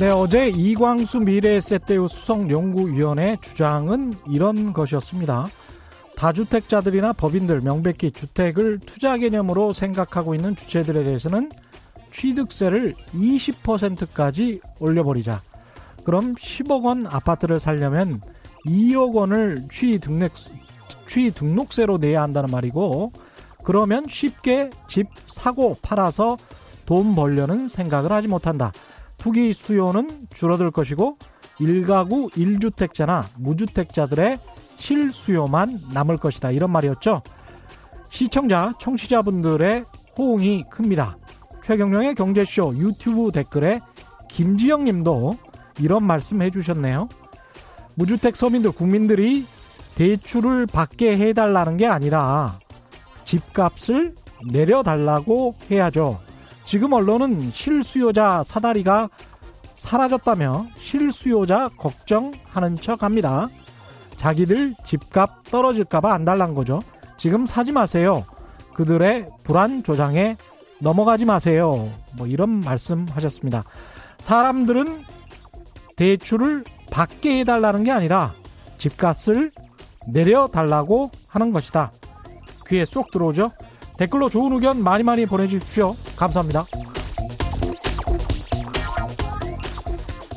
네, 어제 이광수 미래에셋대우 수석연구위원회 주장은 이런 것이었습니다. 다주택자들이나 법인들 명백히 주택을 투자 개념으로 생각하고 있는 주체들에 대해서는 취득세를 20%까지 올려버리자. 그럼 10억 원 아파트를 살려면 2억 원을 취등록, 취등록세로 내야 한다는 말이고, 그러면 쉽게 집 사고 팔아서 돈 벌려는 생각을 하지 못한다. 투기 수요는 줄어들 것이고, 1가구 1주택자나 무주택자들의 실수요만 남을 것이다. 이런 말이었죠. 시청자, 청취자분들의 호응이 큽니다. 최경령의 경제쇼 유튜브 댓글에 김지영 님도 이런 말씀 해주셨네요. 무주택 서민들, 국민들이 대출을 받게 해달라는 게 아니라 집값을 내려달라고 해야죠. 지금 언론은 실수요자 사다리가 사라졌다며 실수요자 걱정하는 척 합니다. 자기들 집값 떨어질까봐 안 달란 거죠. 지금 사지 마세요. 그들의 불안 조장에 넘어가지 마세요. 뭐 이런 말씀 하셨습니다. 사람들은 대출을 받게 해달라는 게 아니라 집값을 내려달라고 하는 것이다. 귀에 쏙 들어오죠? 댓글로 좋은 의견 많이 많이 보내주십시오. 감사합니다.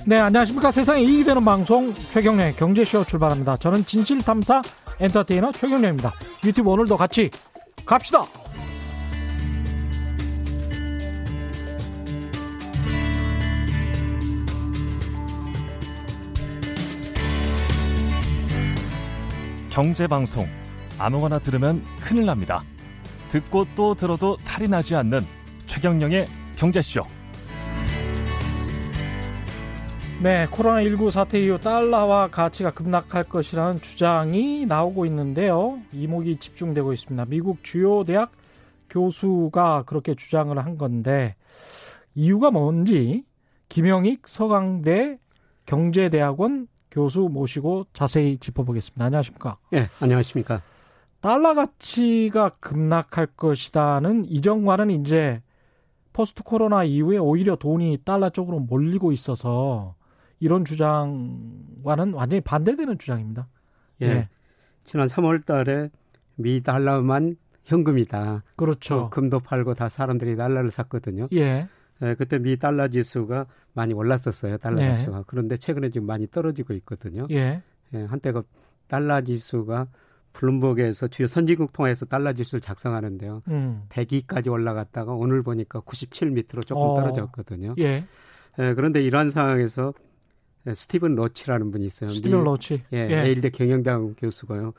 네, 안녕하십니까. 세상에 이익이 되는 방송 최경련의 경제쇼 출발합니다. 저는 진실탐사 엔터테이너 최경련입니다. 유튜브 오늘도 같이 갑시다! 경제 방송 아무거나 들으면 큰일 납니다. 듣고 또 들어도 탈이 나지 않는 최경령의 경제쇼. 네, 코로나19 사태 이후 달러와 가치가 급락할 것이라는 주장이 나오고 있는데요. 이목이 집중되고 있습니다. 미국 주요 대학 교수가 그렇게 주장을 한 건데 이유가 뭔지 김영익 서강대 경제대학원 교수 모시고 자세히 짚어보겠습니다. 안녕하십니까? 예, 네, 안녕하십니까? 달러 가치가 급락할 것이다는 이전과는 이제 포스트 코로나 이후에 오히려 돈이 달러 쪽으로 몰리고 있어서 이런 주장과는 완전히 반대되는 주장입니다. 예. 예. 지난 3월 달에 미 달러만 현금이다. 그렇죠. 금도 팔고 다 사람들이 달러를 샀거든요. 예. 예, 그때 미 달러 지수가 많이 올랐었어요. 달러 네. 가치가. 그런데 최근에 지금 많이 떨어지고 있거든요. 예. 예, 한때 그 달러 지수가 블룸버그에서 주요 선진국 통해서 달러 지수를 작성하는데요. 음. 102까지 올라갔다가 오늘 보니까 97 밑으로 조금 어. 떨어졌거든요. 예. 예, 그런데 이러한 상황에서 스티븐 로치라는 분이 있어요. 스티븐 미, 로치. 예, 예. 예일대 경영대학 교수고요.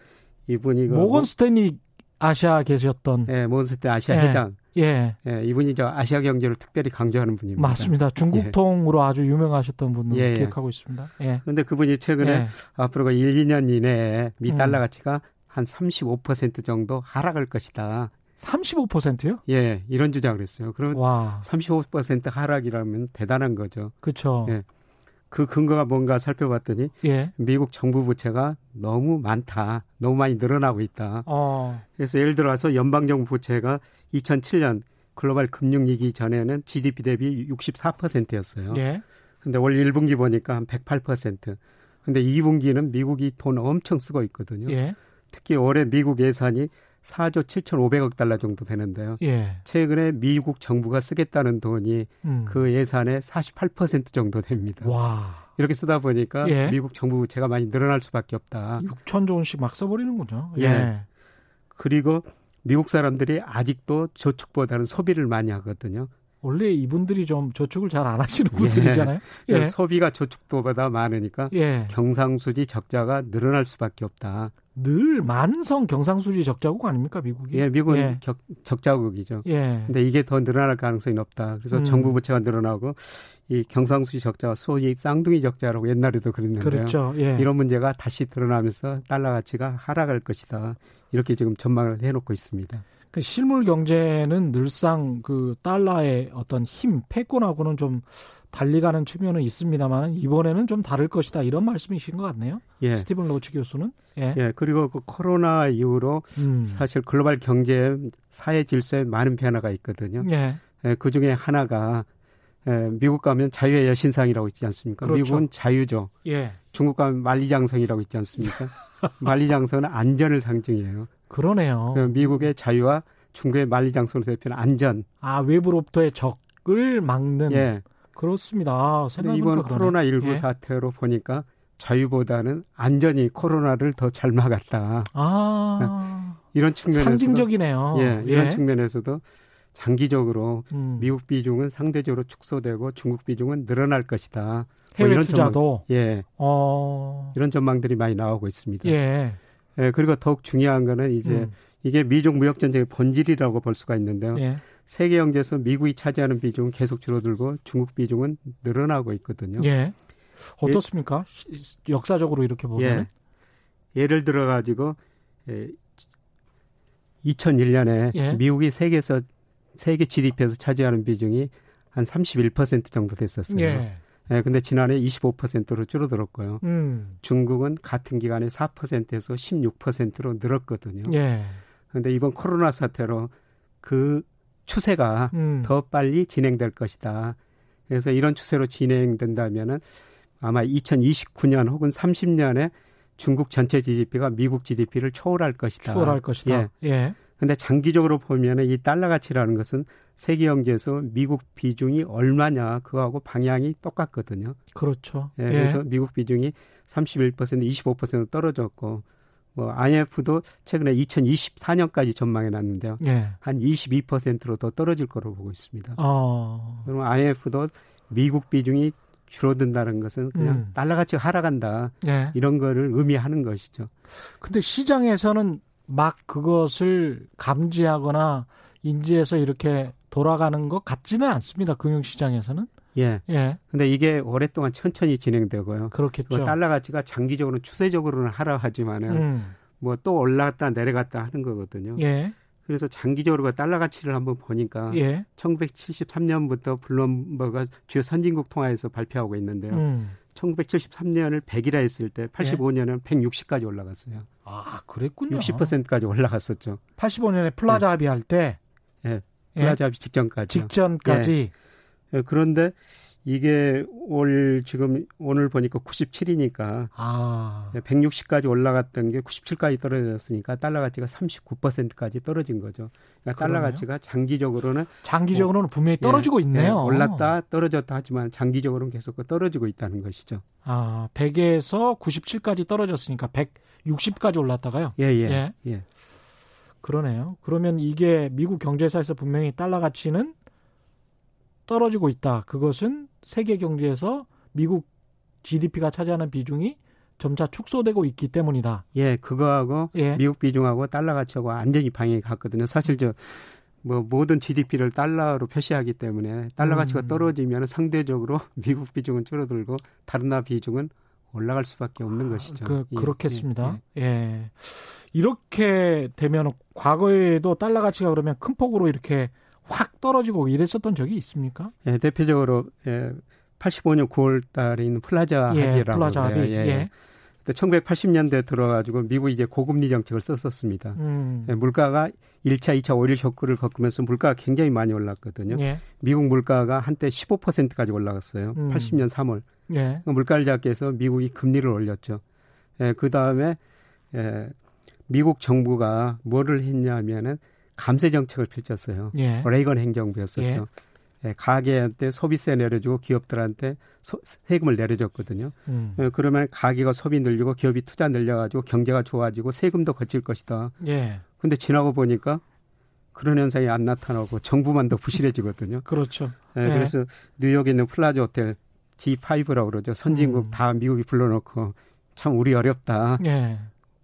이분이 그 모건 스탠리 아시아 계셨던 예, 모건 스탠리 아시아 예. 회장. 예. 예, 이분이 저 아시아 경제를 특별히 강조하는 분입니다. 맞습니다. 중국통으로 예. 아주 유명하셨던 분을 예, 예. 기억하고 있습니다. 예. 그런데 그분이 최근에 예. 앞으로 1, 2년 이내에 미 달러 음. 가치가 한 35% 정도 하락할 것이다. 35%요? 예, 이런 주장을 했어요. 그러면 와. 35% 하락이라면 대단한 거죠. 그렇죠. 예. 그 근거가 뭔가 살펴봤더니 예. 미국 정부 부채가 너무 많다. 너무 많이 늘어나고 있다. 어. 그래서 예를 들어서 연방 정부 부채가 2007년 글로벌 금융 위기 전에는 GDP 대비 64%였어요. 예. 근데 올 1분기 보니까 한 108%. 근데 2분기는 미국이 돈 엄청 쓰고 있거든요. 예. 특히 올해 미국 예산이 4조 7,500억 달러 정도 되는데요. 예. 최근에 미국 정부가 쓰겠다는 돈이 음. 그 예산의 48% 정도 됩니다. 와. 이렇게 쓰다 보니까 예. 미국 정부 부채가 많이 늘어날 수밖에 없다. 6천조 원씩 막 써버리는군요. 예. 예. 그리고 미국 사람들이 아직도 저축보다는 소비를 많이 하거든요. 원래 이분들이 좀 저축을 잘 안 하시는 예. 분들이잖아요. 예. 소비가 저축보다 많으니까 예. 경상수지 적자가 늘어날 수밖에 없다. 늘 만성 경상수지 적자국 아닙니까 미국이? 예, 미국은 예. 적, 적자국이죠. 예. 근데 이게 더 늘어날 가능성이 높다. 그래서 음. 정부 부채가 늘어나고 이 경상수지 적자가 소위 쌍둥이 적자라고 옛날에도 그랬는데요. 그렇죠. 예. 이런 문제가 다시 드러나면서 달러 가치가 하락할 것이다. 이렇게 지금 전망을 해놓고 있습니다. 그 실물 경제는 늘상 그 달러의 어떤 힘, 패권하고는 좀 달리 가는 측면은 있습니다만 이번에는 좀 다를 것이다 이런 말씀이신 것 같네요. 예. 스티븐 로치 교수는. 예. 예. 그리고 그 코로나 이후로 음. 사실 글로벌 경제 사회 질서에 많은 변화가 있거든요. 예. 예. 그 중에 하나가 예, 미국 가면 자유의 여신상이라고 있지 않습니까? 그렇죠. 미국은 자유죠. 예. 중국 가면 만리장성이라고 있지 않습니까? 만리장성은 안전을 상징해요. 그러네요. 그 미국의 자유와 중국의 만리장성으로 대표는 안전. 아 외부로부터의 적을 막는. 예. 그렇습니다. 이번 코로나 19 예. 사태로 보니까 자유보다는 안전이 코로나를 더 잘 막았다. 아. 이런 측면에서 상징적이네요. 예, 이런 예. 측면에서도 장기적으로 음. 미국 비중은 상대적으로 축소되고 중국 비중은 늘어날 것이다. 뭐 해외 뭐 이런 투자도 전망, 예. 어. 이런 전망들이 많이 나오고 있습니다. 예. 예. 그리고 더욱 중요한 거는 이제 음. 이게 미중 무역 전쟁의 본질이라고 볼 수가 있는데요. 예. 세계 경제에서 미국이 차지하는 비중은 계속 줄어들고 중국 비중은 늘어나고 있거든요. 예. 어떻습니까? 예. 역사적으로 이렇게 보면 예. 예를 들어 가지고 예, 2001년에 예. 미국이 세계에서 세계 GDP에서 차지하는 비중이 한 31% 정도 됐었어요. 예. 예, 근데 지난해 25%로 줄어들었고요. 음. 중국은 같은 기간에 4%에서 16%로 늘었거든요. 예. 그런데 이번 코로나 사태로 그 추세가 음. 더 빨리 진행될 것이다. 그래서 이런 추세로 진행된다면은 아마 2029년 혹은 30년에 중국 전체 GDP가 미국 GDP를 초월할 것이다. 초월할 것이다. 예. 예. 근데 장기적으로 보면은 이 달러 가치라는 것은 세계 경제에서 미국 비중이 얼마냐 그거하고 방향이 똑같거든요. 그렇죠. 예, 예. 그래서 미국 비중이 31% 25% 떨어졌고 뭐 IMF도 최근에 2024년까지 전망해 놨는데요. 예. 한 22%로 더 떨어질 거로 보고 있습니다. 어. 그러면 IMF도 미국 비중이 줄어든다는 것은 그냥 음. 달러 가치가 하락한다. 예. 이런 거를 의미하는 것이죠. 근데 시장에서는 막 그것을 감지하거나 인지해서 이렇게 돌아가는 것 같지는 않습니다. 금융시장에서는. 예. 예. 근데 이게 오랫동안 천천히 진행되고요. 그렇겠죠. 뭐 달러 가치가 장기적으로 추세적으로는 하락하지만은 음. 뭐또 올라갔다 내려갔다 하는 거거든요. 예. 그래서 장기적으로 그 달러 가치를 한번 보니까 예. 1973년부터 블룸버가 주요 선진국 통화에서 발표하고 있는데요. 음. 1973년을 100이라 했을 때 85년은 예. 160까지 올라갔어요. 아, 그랬군요. 60%까지 올라갔었죠. 85년에 플라자 합의할 때 예. 플라자 합의 직전까지. 직전까지. 예. 그런데 이게 올 지금 오늘 보니까 97이니까 아. 160까지 올라갔던 게 97까지 떨어졌으니까 달러 가치가 39%까지 떨어진 거죠. 그러니까 달러 가치가 장기적으로는 장기적으로는 뭐, 분명히 떨어지고 예, 있네요. 예, 올랐다 떨어졌다 하지만 장기적으로는 계속 떨어지고 있다는 것이죠. 아, 100에서 97까지 떨어졌으니까 160까지 올랐다가요. 예, 예. 예. 예. 그러네요. 그러면 이게 미국 경제사에서 분명히 달러 가치는 떨어지고 있다. 그것은 세계 경제에서 미국 GDP가 차지하는 비중이 점차 축소되고 있기 때문이다. 예, 그거하고 예. 미국 비중하고 달러 가치하고 완전히 방향이 같거든요. 사실 저 뭐 모든 GDP를 달러로 표시하기 때문에 달러 가치가 음. 떨어지면 상대적으로 미국 비중은 줄어들고 다른 나라 비중은 올라갈 수밖에 없는 것이죠. 그, 예, 그렇겠습니다. 예, 예. 예. 이렇게 되면 과거에도 달러 가치가 그러면 큰 폭으로 이렇게 확 떨어지고 이랬었던 적이 있습니까? 예, 대표적으로 예, 85년 9월 달에 있는 플라자 예, 합의라고 플라자 합의. 예. 예. 1980년대 들어가지고 미국이 이제 고금리 정책을 썼었습니다. 음. 예, 물가가 1차, 2차 오일 쇼크를 겪으면서 물가가 굉장히 많이 올랐거든요. 예. 미국 물가가 한때 15%까지 올라갔어요. 음. 80년 3월. 예. 그 물가를 잡기 위해서 미국이 금리를 올렸죠. 예, 그 다음에 예, 미국 정부가 뭐를 했냐면은 감세 정책을 펼쳤어요. 예. 레이건 행정부였었죠. 예. 예, 가게한테 소비세 내려주고 기업들한테 소, 세금을 내려줬거든요. 음. 예, 그러면 가게가 소비 늘리고 기업이 투자 늘려가지고 경제가 좋아지고 세금도 거칠 것이다. 예. 근데 지나고 보니까 그런 현상이 안 나타나고 정부만 더 부실해지거든요. 그렇죠. 예, 예. 그래서 뉴욕에 있는 플라자 호텔 G5라고 그러죠. 선진국 음. 다 미국이 불러놓고 참 우리 어렵다. 예.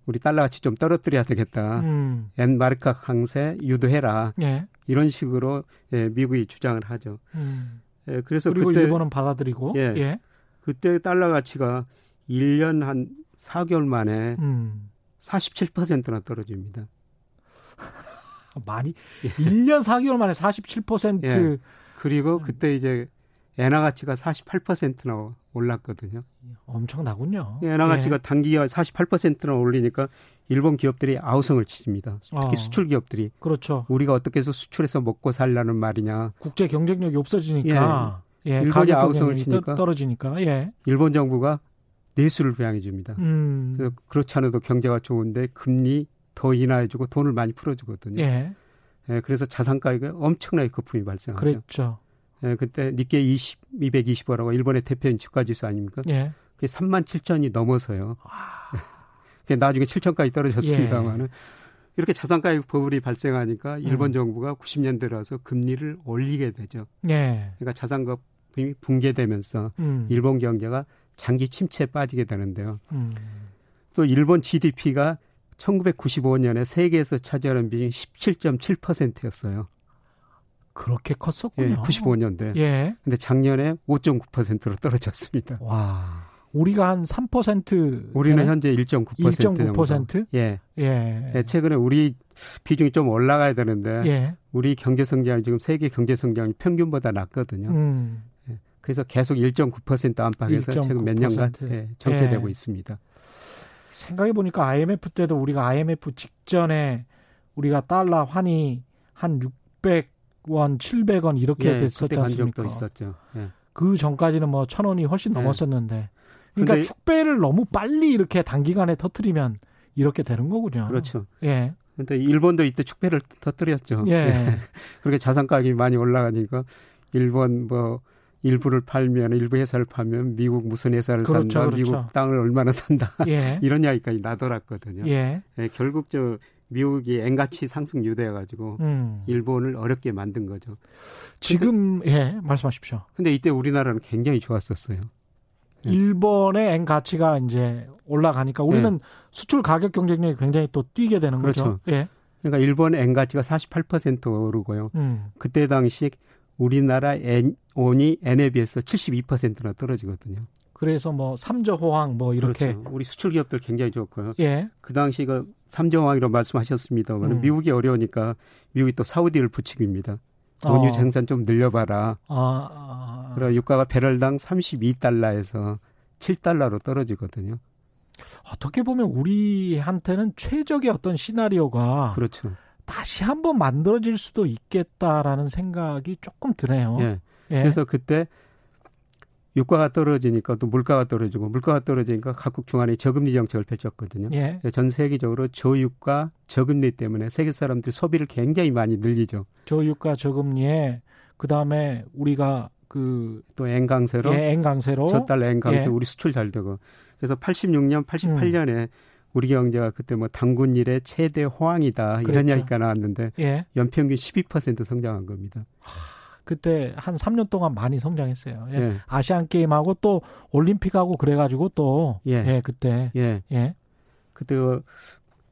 우리 달러 가치 좀 떨어뜨려야 되겠다. 음. 엔 마르크 강세 유도해라. 예. 이런 식으로 예, 미국이 주장을 하죠. 음. 예, 그래서 그리고 그때 일본은 받아들이고 예, 예. 그때 달러 가치가 1년 한 4개월 만에 음. 47%나 떨어집니다. 많이 예. 1년 4개월 만에 47% 예. 그리고 그때 이제 엔화 가치가 48%나 올랐거든요. 엄청나군요. 엔화 가치가 예. 단기가 48%나 올리니까 일본 기업들이 아우성을 치집니다. 특히 어. 수출 기업들이. 그렇죠. 우리가 어떻게 해서 수출해서 먹고 살라는 말이냐. 국제 경쟁력이 없어지니까. 예. 예. 일본이 아우성을 치니까 떨어지니까. 예. 일본 정부가 내수를 부양해 줍니다. 음. 그래서 그렇지 않아도 경제가 좋은데 금리 더 인하해 주고 돈을 많이 풀어 주거든요. 예. 예. 그래서 자산 가격에 엄청나게 거품이 발생하죠. 그렇죠. 예, 그때 니케 20, 225라고 일본의 대표인 주가지수 아닙니까? 예. 그게 3만 7천이 넘어서요. 아. 나중에 7천까지 떨어졌습니다만은 예. 이렇게 자산가격 버블이 발생하니까 음. 일본 정부가 90년대 라서 금리를 올리게 되죠. 예. 그러니까 자산가격이 붕괴되면서 음. 일본 경제가 장기 침체에 빠지게 되는데요. 음. 또 일본 GDP가 1995년에 세계에서 차지하는 비중이 17.7%였어요. 그렇게 컸었군요. 예, 95년대. 예. 근데 작년에 5.9%로 떨어졌습니다. 와. 우리가 한 3% 우리는 현재 1.9% 1.9%? 정도. 예. 예. 예. 최근에 우리 비중이 좀 올라가야 되는데 예. 우리 경제 성장이 지금 세계 경제 성장이 평균보다 낮거든요. 음. 예. 그래서 계속 1.9% 안팎에서 1.9%. 최근 몇 년간 예, 정체되고 예. 있습니다. 생각해 보니까 IMF 때도 우리가 IMF 직전에 우리가 달러 환이 한 600 원, 700원 이렇게 예, 됐었지 않습니까? 있었죠. 예. 그 전까지는 뭐 천 원이 훨씬 넘었었는데 그러니까 축배를 너무 빨리 이렇게 단기간에 터트리면 이렇게 되는 거군요. 그렇죠. 예. 근데 일본도 이때 축배를 터뜨렸죠. 예. 예. 그렇게 자산 가격이 많이 올라가니까 일본 뭐 일부를 팔면 일부 회사를 팔면 미국 무슨 회사를 그렇죠, 산다, 그렇죠. 미국 땅을 얼마나 산다 예. 이런 이야기까지 나돌았거든요. 예. 예. 결국 저 미국이 엔가치 상승 유도해가지고 음. 일본을 어렵게 만든 거죠. 지금 예 말씀하십시오. 근데 이때 우리나라는 굉장히 좋았었어요. 예. 일본의 엔 가치가 이제 올라가니까 우리는 예. 수출 가격 경쟁력이 굉장히 또 뛰게 되는 그렇죠. 거죠. 예. 그러니까 일본 엔 가치가 48% 오르고요. 음. 그때 당시 우리나라 엔, 원이 엔에 비해서 72%나 떨어지거든요. 그래서 뭐 삼저 호황 뭐 이렇게 그렇죠. 우리 수출 기업들 굉장히 좋고요. 예. 그 당시 그 삼저 호황이라고 말씀하셨습니다만 음. 미국이 어려우니까 미국이 또 사우디를 부추깁니다. 원유 어. 생산 좀 늘려봐라. 아, 아, 아. 그리고 유가가 배럴당 32달러에서 7달러로 떨어지거든요. 어떻게 보면 우리한테는 최적의 어떤 시나리오가 그렇죠. 다시 한번 만들어질 수도 있겠다라는 생각이 조금 드네요. 예. 예. 그래서 그때 유가가 떨어지니까 또 물가가 떨어지고 물가가 떨어지니까 각국 중앙에 저금리 정책을 펼쳤거든요. 예. 전 세계적으로 저유가 저금리 때문에 세계 사람들이 소비를 굉장히 많이 늘리죠. 저유가 저금리에 그 다음에 우리가 그 또 엔강세로 예, 엔강세로 저달러 엔강세 예. 우리 수출 잘 되고 그래서 86년 88년에 음. 우리 경제가 그때 뭐 당군 일의 최대 호황이다 그랬죠. 이런 이야기가 나왔는데 예. 연평균 12% 성장한 겁니다. 하. 그때 한 3년 동안 많이 성장했어요. 예. 예. 아시안 게임하고 또 올림픽하고 그래가지고 또 예, 예 그때 예. 예. 그때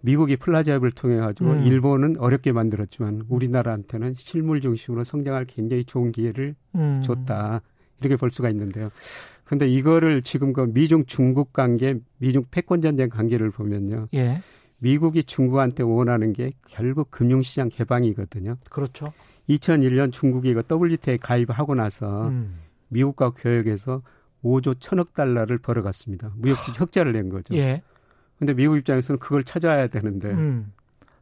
미국이 플라자 합의를 통해 가지고 음. 일본은 어렵게 만들었지만 우리나라한테는 실물 중심으로 성장할 굉장히 좋은 기회를 음. 줬다. 이렇게 볼 수가 있는데요. 근데 이거를 지금 그 미중 중국 관계, 미중 패권 전쟁 관계를 보면요. 예. 미국이 중국한테 원하는 게 결국 금융시장 개방이거든요. 그렇죠. 2001년 중국이 이거 WTO에 가입하고 나서 음. 미국과 교역해서 5조 천억 달러를 벌어갔습니다. 무역 흑자를 낸 거죠. 예. 근데 미국 입장에서는 그걸 찾아야 되는데 음.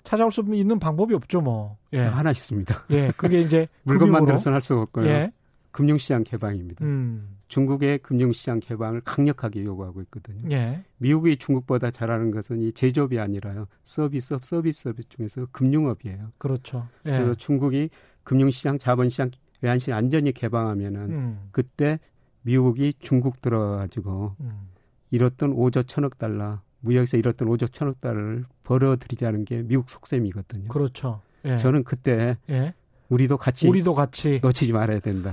찾아올 수 있는 방법이 없죠, 뭐. 예. 하나 있습니다. 예, 그게 이제 물건 만 들어서는 할 수가 없고요. 예. 금융시장 개방입니다. 음. 중국의 금융시장 개방을 강력하게 요구하고 있거든요. 예. 미국이 중국보다 잘하는 것은 이 제조업이 아니라요. 서비스업, 서비스업 중에서 금융업이에요. 그렇죠. 예. 그래서 중국이 금융시장, 자본시장, 외환시장 완전히 개방하면은 음. 그때 미국이 중국 들어가지고 음. 잃었던 5조 천억 달러, 무역에서 잃었던 5조 천억 달러를 벌어들이자는 게 미국 속셈이거든요. 그렇죠. 예. 저는 그때 예. 우리도 같이 우리도 같이 놓치지 말아야 된다.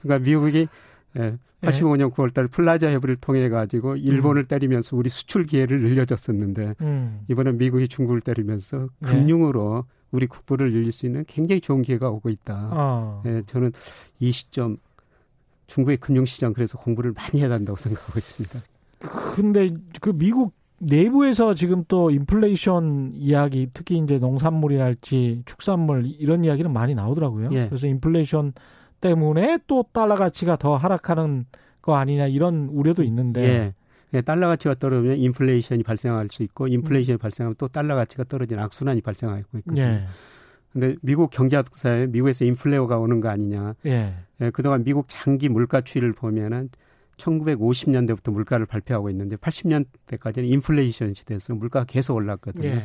그러니까 미국이 예, 85년 9월달 플라자 합의를 통해 가지고 일본을 음. 때리면서 우리 수출 기회를 늘려줬었는데 음. 이번에 미국이 중국을 때리면서 예. 금융으로 우리 국부를 늘릴 수 있는 굉장히 좋은 기회가 오고 있다. 어. 예, 저는 이 시점 중국의 금융시장 그래서 공부를 많이 해야 한다고 생각하고 있습니다. 근데 그 미국 내부에서 지금 또 인플레이션 이야기, 특히 이제 농산물이랄지 축산물 이런 이야기는 많이 나오더라고요. 예. 그래서 인플레이션 때문에 또 달러 가치가 더 하락하는 거 아니냐 이런 우려도 있는데. 예. 예, 달러 가치가 떨어지면 인플레이션이 발생할 수 있고 인플레이션이 음. 발생하면 또 달러 가치가 떨어지는 악순환이 발생하고 있거든요. 예. 근데 미국 경제학사에 미국에서 인플레어가 오는 거 아니냐. 예. 예, 그동안 미국 장기 물가 추이를 보면은 1950년대부터 물가를 발표하고 있는데 80년대까지는 인플레이션 시대에서 물가가 계속 올랐거든요. 예.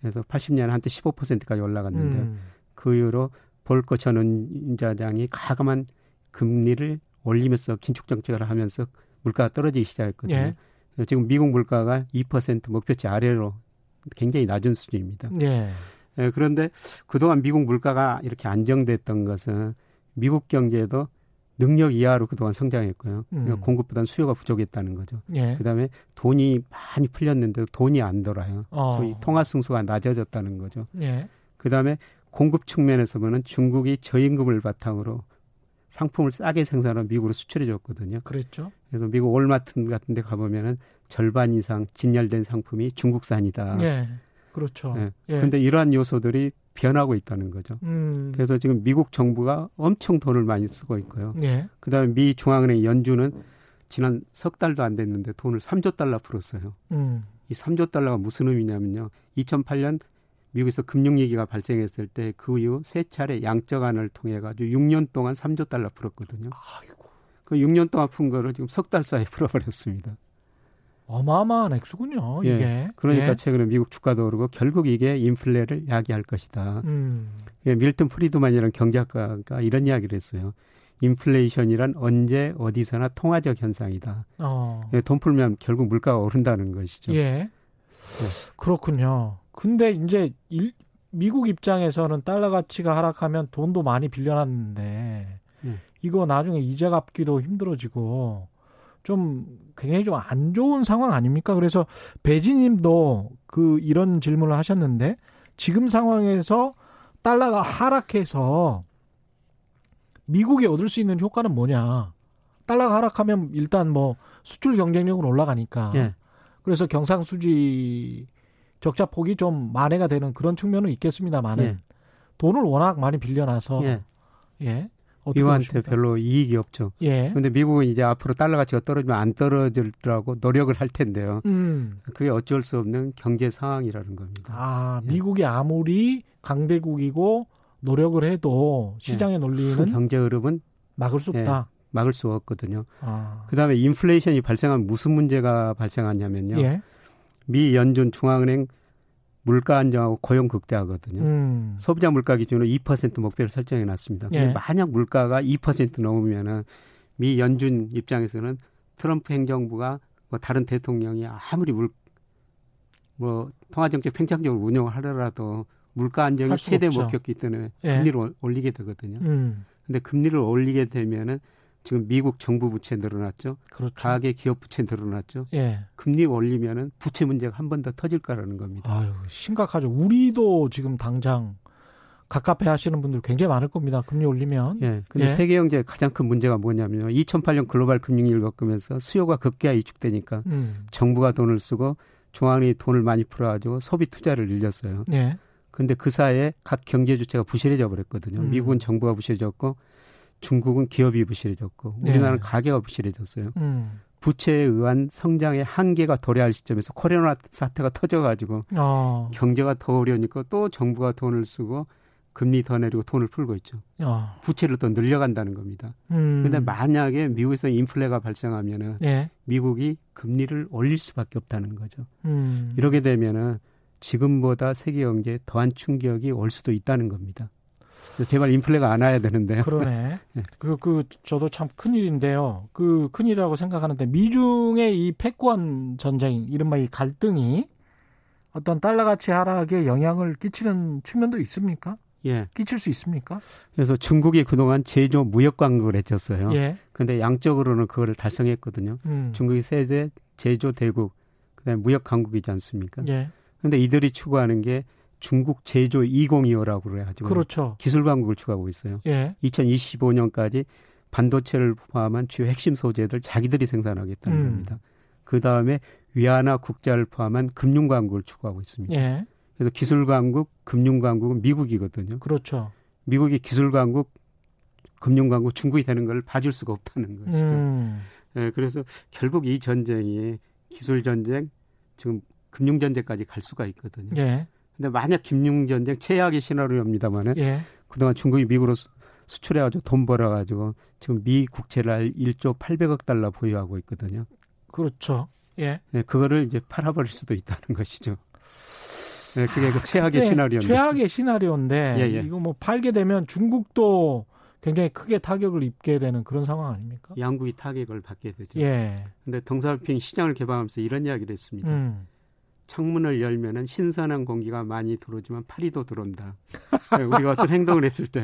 그래서 80년 한때 15%까지 올라갔는데 음. 그 이후로 볼거 전원자장이 가감한 금리를 올리면서 긴축 정책을 하면서 물가가 떨어지기 시작했거든요. 예. 지금 미국 물가가 2% 목표치 아래로 굉장히 낮은 수준입니다. 예. 예, 그런데 그동안 미국 물가가 이렇게 안정됐던 것은 미국 경제도 능력 이하로 그동안 성장했고요. 음. 공급보다는 수요가 부족했다는 거죠. 예. 그다음에 돈이 많이 풀렸는데 돈이 안 돌아요. 어. 소위 통화 승수가 낮아졌다는 거죠. 예. 그다음에 공급 측면에서 보면 중국이 저임금을 바탕으로 상품을 싸게 생산하고 미국으로 수출해 줬거든요. 그랬죠. 그래서 미국 월마트 같은 데 가보면은 절반 이상 진열된 상품이 중국산이다. 예. 그렇죠. 예. 예. 그런데 이러한 요소들이 변하고 있다는 거죠. 음. 그래서 지금 미국 정부가 엄청 돈을 많이 쓰고 있고요. 예. 그다음에 미 중앙은행 연준은 지난 석 달도 안 됐는데 돈을 3조 달러 풀었어요. 음. 이 3조 달러가 무슨 의미냐면요. 2008년 미국에서 금융위기가 발생했을 때 그 이후 세 차례 양적안을 통해 가지고 6년 동안 3조 달러 풀었거든요. 아이고. 그 6년 동안 푼 거를 지금 석 달 사이에 풀어버렸습니다. 어마어마한 액수군요, 예. 이게. 그러니까 예. 최근에 미국 주가도 오르고 결국 이게 인플레를 야기할 것이다. 음. 예, 밀턴 프리드만이라는 경제학가가 이런 이야기를 했어요. 인플레이션이란 언제 어디서나 통화적 현상이다. 어. 예, 돈 풀면 결국 물가가 오른다는 것이죠. 예. 네. 그렇군요. 근데 이제 일, 미국 입장에서는 달러 가치가 하락하면 돈도 많이 빌려놨는데 네. 이거 나중에 이자 갚기도 힘들어지고 좀 굉장히 좀 안 좋은 상황 아닙니까? 그래서 배지님도 그 이런 질문을 하셨는데 지금 상황에서 달러가 하락해서 미국이 얻을 수 있는 효과는 뭐냐? 달러가 하락하면 일단 뭐 수출 경쟁력은 올라가니까. 예. 그래서 경상수지 적자 폭이 좀 만회가 되는 그런 측면은 있겠습니다만은 예. 돈을 워낙 많이 빌려놔서 예. 예. 미국한테 별로 이익이 없죠. 예. 근데 미국은 이제 앞으로 달러 가치가 떨어지면 안 떨어질라고 노력을 할 텐데요. 음. 그게 어쩔 수 없는 경제 상황이라는 겁니다. 아, 예. 미국이 아무리 강대국이고 노력을 해도 시장의 예. 논리는 경제 흐름은 막을 수 없다. 예. 막을 수 없거든요. 아. 그다음에 인플레이션이 발생하면 무슨 문제가 발생하냐면요. 예. 미 연준 중앙은행 물가 안정하고 고용 극대화거든요. 음. 소비자 물가 기준으로 2% 목표를 설정해 놨습니다. 예. 만약 물가가 2% 넘으면은 미 연준 입장에서는 트럼프 행정부가 뭐 다른 대통령이 아무리 물, 뭐 통화정책 팽창적으로 운영을 하더라도 물가 안정이 최대 목표기 때문에 예. 금리를 올리게 되거든요. 음. 근데 금리를 올리게 되면은 지금 미국 정부 부채 늘어났죠. 그렇죠. 가계 기업 부채 늘어났죠. 예. 금리 올리면은 부채 문제가 한 번 더 터질 거라는 겁니다. 아유, 심각하죠. 우리도 지금 당장 갑갑해 하시는 분들 굉장히 많을 겁니다. 금리 올리면. 예. 근데 예. 세계 경제의 가장 큰 문제가 뭐냐면요. 2008년 글로벌 금융위기를 겪으면서 수요가 급기야 위축되니까 음. 정부가 돈을 쓰고 중앙은행이 돈을 많이 풀어 가지고 소비 투자를 늘렸어요. 예. 근데 그 사이에 각 경제 주체가 부실해져 버렸거든요. 음. 미국은 정부가 부실해졌고 중국은 기업이 부실해졌고 우리나라는 네. 가계가 부실해졌어요. 음. 부채에 의한 성장의 한계가 도래할 시점에서 코로나 사태가 터져가지고 어. 경제가 더 어려우니까 또 정부가 돈을 쓰고 금리 더 내리고 돈을 풀고 있죠. 어. 부채를 더 늘려간다는 겁니다. 그런데 음. 만약에 미국에서 인플레가 발생하면은 예. 미국이 금리를 올릴 수밖에 없다는 거죠. 음. 이렇게 되면은 지금보다 세계 경제에 더한 충격이 올 수도 있다는 겁니다. 제발 인플레가 안 와야 되는데요. 그러네. 네. 그, 그, 저도 참 큰일인데요. 그 큰일이라고 생각하는데 미중의 이 패권 전쟁, 이른바 이 갈등이 어떤 달러 가치 하락에 영향을 끼치는 측면도 있습니까? 예. 끼칠 수 있습니까? 그래서 중국이 그동안 제조 무역 광국을 했었어요. 예. 근데 양적으로는 그거를 달성했거든요. 음. 중국이 세계 제조 대국, 그다음에 무역 강국이지 않습니까? 예. 근데 이들이 추구하는 게 중국 제조 2025라고 그래가지고 그렇죠. 기술 강국을 추구하고 있어요. 예. 2025년까지 반도체를 포함한 주요 핵심 소재들 자기들이 생산하겠다는 음. 겁니다. 그 다음에 위안화 국자를 포함한 금융 강국을 추구하고 있습니다. 예. 그래서 기술 강국, 금융 강국은 미국이거든요. 그렇죠. 미국이 기술 강국, 금융 강국, 중국이 되는 걸 봐줄 수가 없다는 것이죠. 음. 예, 그래서 결국 이 전쟁이 기술 전쟁, 지금 금융 전쟁까지 갈 수가 있거든요. 예. 근데 만약 금융 전쟁 최악의 시나리오입니다만은 예. 그동안 중국이 미국으로 수출해가지고 돈 벌어가지고 지금 미 국채를 1조 800억 달러 보유하고 있거든요. 그렇죠. 예. 네, 그거를 이제 팔아버릴 수도 있다는 것이죠. 네, 그게 그 최악의 시나리오인데. 최악의 시나리오인데 예, 예. 이거 뭐 팔게 되면 중국도 굉장히 크게 타격을 입게 되는 그런 상황 아닙니까? 양국이 타격을 받게 되죠. 예. 근데 덩사핑 시장을 개방하면서 이런 이야기를 했습니다. 음. 창문을 열면은 신선한 공기가 많이 들어오지만 파리도 들어온다. 네, 우리가 어떤 행동을 했을 때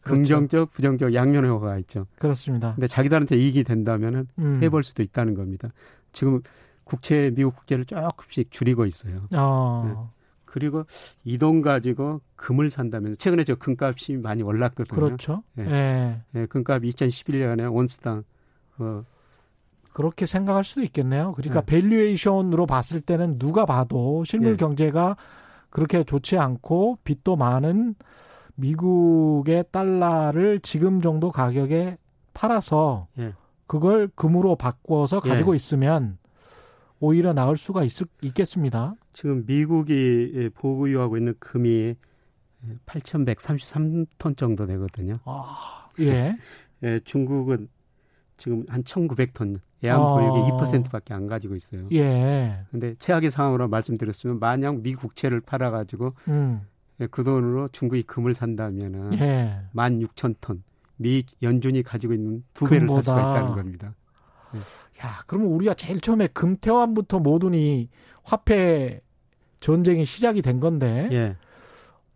그렇죠. 긍정적, 부정적 양면의 효과가 있죠. 그렇습니다. 근데 자기들한테 이익이 된다면은 음. 해볼 수도 있다는 겁니다. 지금 국채 미국 국채를 조금씩 줄이고 있어요. 아. 네. 그리고 이 돈 가지고 금을 산다면 최근에 저 금값이 많이 올랐거든요. 그렇죠. 예. 네. 네. 금값 2011년에 온스당 어 그렇게 생각할 수도 있겠네요. 그러니까 네. valuation으로 봤을 때는 누가 봐도 실물 네. 경제가 그렇게 좋지 않고 빚도 많은 미국의 달러를 지금 정도 가격에 팔아서 예. 그걸 금으로 바꿔서 예. 가지고 예. 있으면 오히려 나을 수가 있, 있겠습니다. 지금 미국이 보유하고 있는 금이 8,133톤 정도 되거든요. 아, 예. 예, 중국은 지금 한 1,900톤 예안 보유액의 아. 2%밖에 안 가지고 있어요. 예. 근데 최악의 상황으로 말씀드렸으면 만약 미 국채를 팔아 가지고 음. 예, 그 돈으로 중국이 금을 산다면은 예. 16,000톤 미 연준이 가지고 있는 두 배를 살 수가 있다는 겁니다. 네. 야, 그러면 우리가 제일 처음에 금태환부터 모든 이 화폐 전쟁이 시작이 된 건데, 예.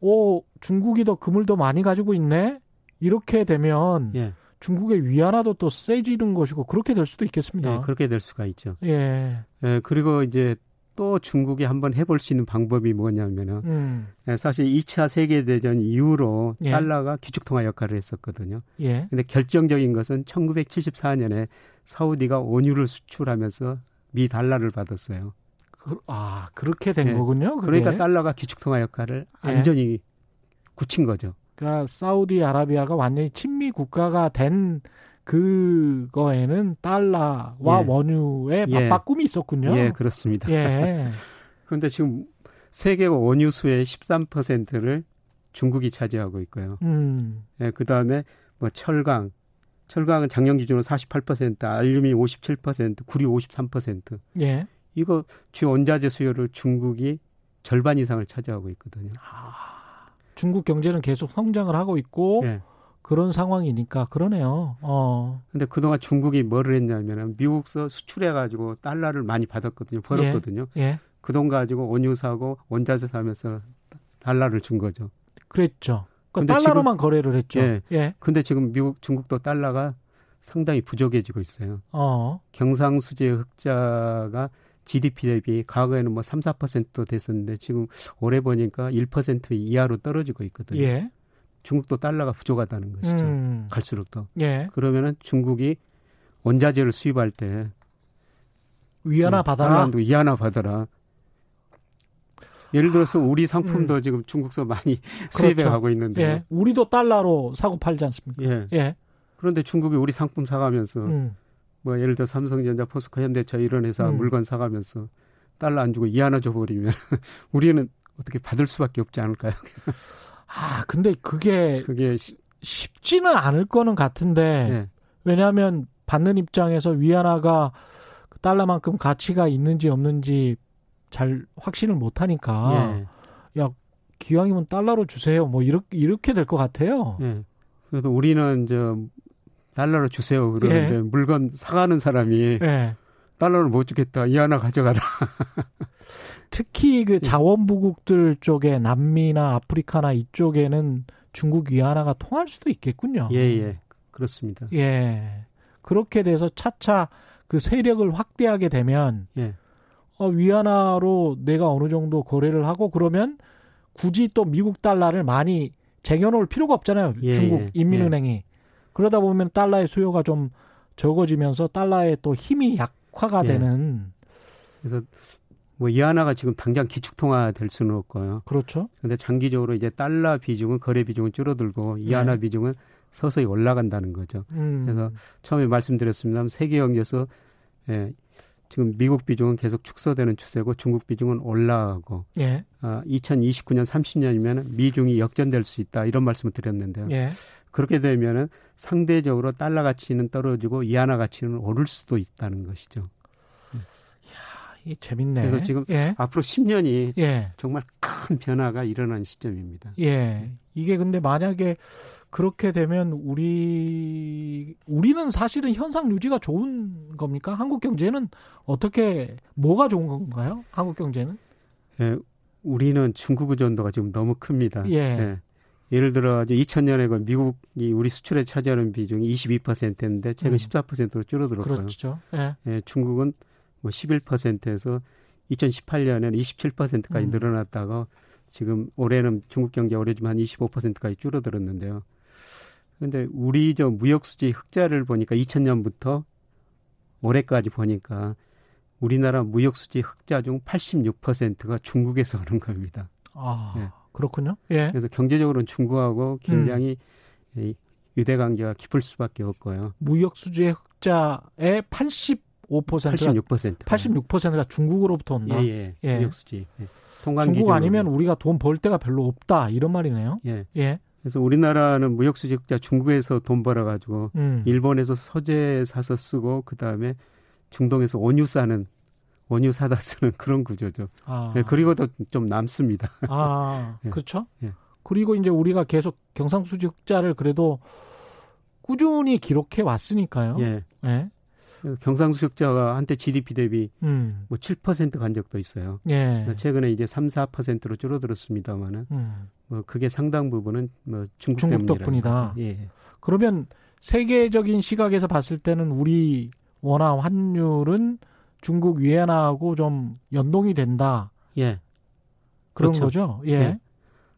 오, 중국이 더 금을 더 많이 가지고 있네? 이렇게 되면, 예. 중국의 위안화도 또 세지는 것이고, 그렇게 될 수도 있겠습니다. 예, 그렇게 될 수가 있죠. 예. 예 그리고 이제 또 중국이 한번 해볼 수 있는 방법이 뭐냐면은 음. 예, 사실 2차 세계 대전 이후로 예. 달러가 기축통화 역할을 했었거든요. 예. 근데 결정적인 것은 1974년에 사우디가 원유를 수출하면서 미 달러를 받았어요. 그, 아, 그렇게 된 예. 거군요. 그게. 그러니까 달러가 기축통화 역할을 완전히 굳힌 거죠. 그러니까 사우디아라비아가 완전히 친미 국가가 된 그거에는 달러와 예. 원유의 예. 바꿈이 있었군요. 예, 그렇습니다. 예. 그런데 지금 세계 원유 수의 13%를 중국이 차지하고 있고요. 음. 예, 그 다음에 뭐 철강, 철강은 작년 기준으로 48%, 알루미늄 57%, 구리 53%. 예. 이거 주요 원자재 수요를 중국이 절반 이상을 차지하고 있거든요. 아, 중국 경제는 계속 성장을 하고 있고 예. 그런 상황이니까 그러네요. 어. 근데 그동안 중국이 뭐를 했냐면은 미국서 수출해 가지고 달러를 많이 받았거든요. 벌었거든요. 예. 예. 그돈 가지고 원유 사고 원자재 사면서 달러를 준 거죠. 그랬죠. 그러니까 달러로만 지금, 거래를 했죠. 예. 예. 근데 지금 미국 중국도 달러가 상당히 부족해지고 있어요. 어. 경상수지 흑자가 GDP 대비 과거에는 뭐 3, 4%도 됐었는데 지금 올해 보니까 1% 이하로 떨어지고 있거든요. 예. 중국도 달러가 부족하다는 것이죠. 음. 갈수록 더. 예. 그러면은 중국이 원자재를 수입할 때 위안화 음, 받아라. 위안화 받아라. 예를 들어서 우리 상품도 음. 지금 중국서 많이 수입해 그렇죠. 가고 있는데 예. 우리도 달러로 사고 팔지 않습니까? 예. 예. 그런데 중국이 우리 상품 사가면서 음. 뭐 예를 들어 삼성전자, 포스코, 현대차 이런 회사 음. 물건 사가면서 달러 안 주고 이 하나 줘버리면 우리는 어떻게 받을 수밖에 없지 않을까요? 아, 근데 그게 그게 쉽지는 않을 거는 같은데 네. 왜냐하면 받는 입장에서 위안화가 달러만큼 가치가 있는지 없는지 잘 확신을 못 하니까 예. 야 기왕이면 달러로 주세요. 뭐 이렇게 이렇게 될 것 같아요. 예. 그래도 우리는 이제 달러로 주세요 그러는데 예. 물건 사가는 사람이 예. 달러를 못 주겠다. 이 하나 가져가라. 특히 그 예. 자원부국들 쪽에 남미나 아프리카나 이쪽에는 중국 위안화가 통할 수도 있겠군요. 예, 예. 그렇습니다. 예. 그렇게 돼서 차차 그 세력을 확대하게 되면 예. 어, 위안화로 내가 어느 정도 거래를 하고 그러면 굳이 또 미국 달러를 많이 쟁여놓을 필요가 없잖아요. 예, 중국 예. 인민은행이. 예. 그러다 보면 달러의 수요가 좀 적어지면서 달러의 또 힘이 약 비핵화가 예. 되는 그래서 뭐 이 하나가 지금 당장 기축통화 될 수는 없고요. 그렇죠. 근데 장기적으로 이제 달러 비중은 거래 비중은 줄어들고 이 하나 네. 비중은 서서히 올라간다는 거죠. 음. 그래서 처음에 말씀드렸습니다. 세계 경제에서 예, 지금 미국 비중은 계속 축소되는 추세고 중국 비중은 올라가고 예. 아, 2029년 30년이면 미중이 역전될 수 있다 이런 말씀을 드렸는데요. 예. 그렇게 되면은 상대적으로 달러 가치는 떨어지고 이하나 가치는 오를 수도 있다는 것이죠. 이 재밌네. 그래서 지금 예. 앞으로 10년이 예. 정말 큰 변화가 일어난 시점입니다. 예. 이게 근데 만약에 그렇게 되면 우리 우리는 사실은 현상 유지가 좋은 겁니까? 한국 경제는 어떻게 뭐가 좋은 건가요? 한국 경제는? 예. 우리는 중국 의존도가 지금 너무 큽니다. 예. 예. 예를 들어 2000년에 그 미국이 우리 수출에 차지하는 비중이 22%였는데 최근 음. 14%로 줄어들었고요. 그렇죠. 예. 예 중국은 뭐 11%에서 2018년에는 27%까지 음. 늘어났다가 지금 올해는 중국 경제 한 25%까지 줄어들었는데요. 그런데 우리 저 무역 수지 흑자를 보니까 2000년부터 올해까지 보니까 우리나라 무역 수지 흑자 중 86%가 중국에서 오는 겁니다. 아, 예. 그렇군요. 예. 그래서 경제적으로는 중국하고 굉장히 음. 유대 관계가 깊을 수밖에 없고요. 무역 수지 흑자의 80 86%. 86%가 중국으로부터 온다. 예, 예. 예. 무역 수지. 예. 중국 아니면 우리가 돈 벌 데가 별로 없다. 이런 말이네요. 예. 예. 그래서 우리나라는 무역 수지 흑자 중국에서 돈 벌어 가지고 음. 일본에서 서재 사서 쓰고 그 다음에 중동에서 원유 사는 원유 사다 쓰는 그런 구조죠. 아. 예, 그리고도 좀 남습니다. 아, 예. 그렇죠. 예. 그리고 이제 우리가 계속 경상수지 흑자를 그래도 꾸준히 기록해 왔으니까요. 예. 예. 경상수역자가 한때 GDP 대비 음. 뭐7%간 적도 있어요. 예. 최근에 이제 3, 4%로 줄어들었습니다만은 음. 뭐 그게 상당 부분은 뭐 중국, 중국 덕분이다. 예. 그러면 세계적인 시각에서 봤을 때는 우리 원화 환율은 중국 위안화하고 좀 연동이 된다. 예. 그런 그렇죠. 거죠. 예. 예.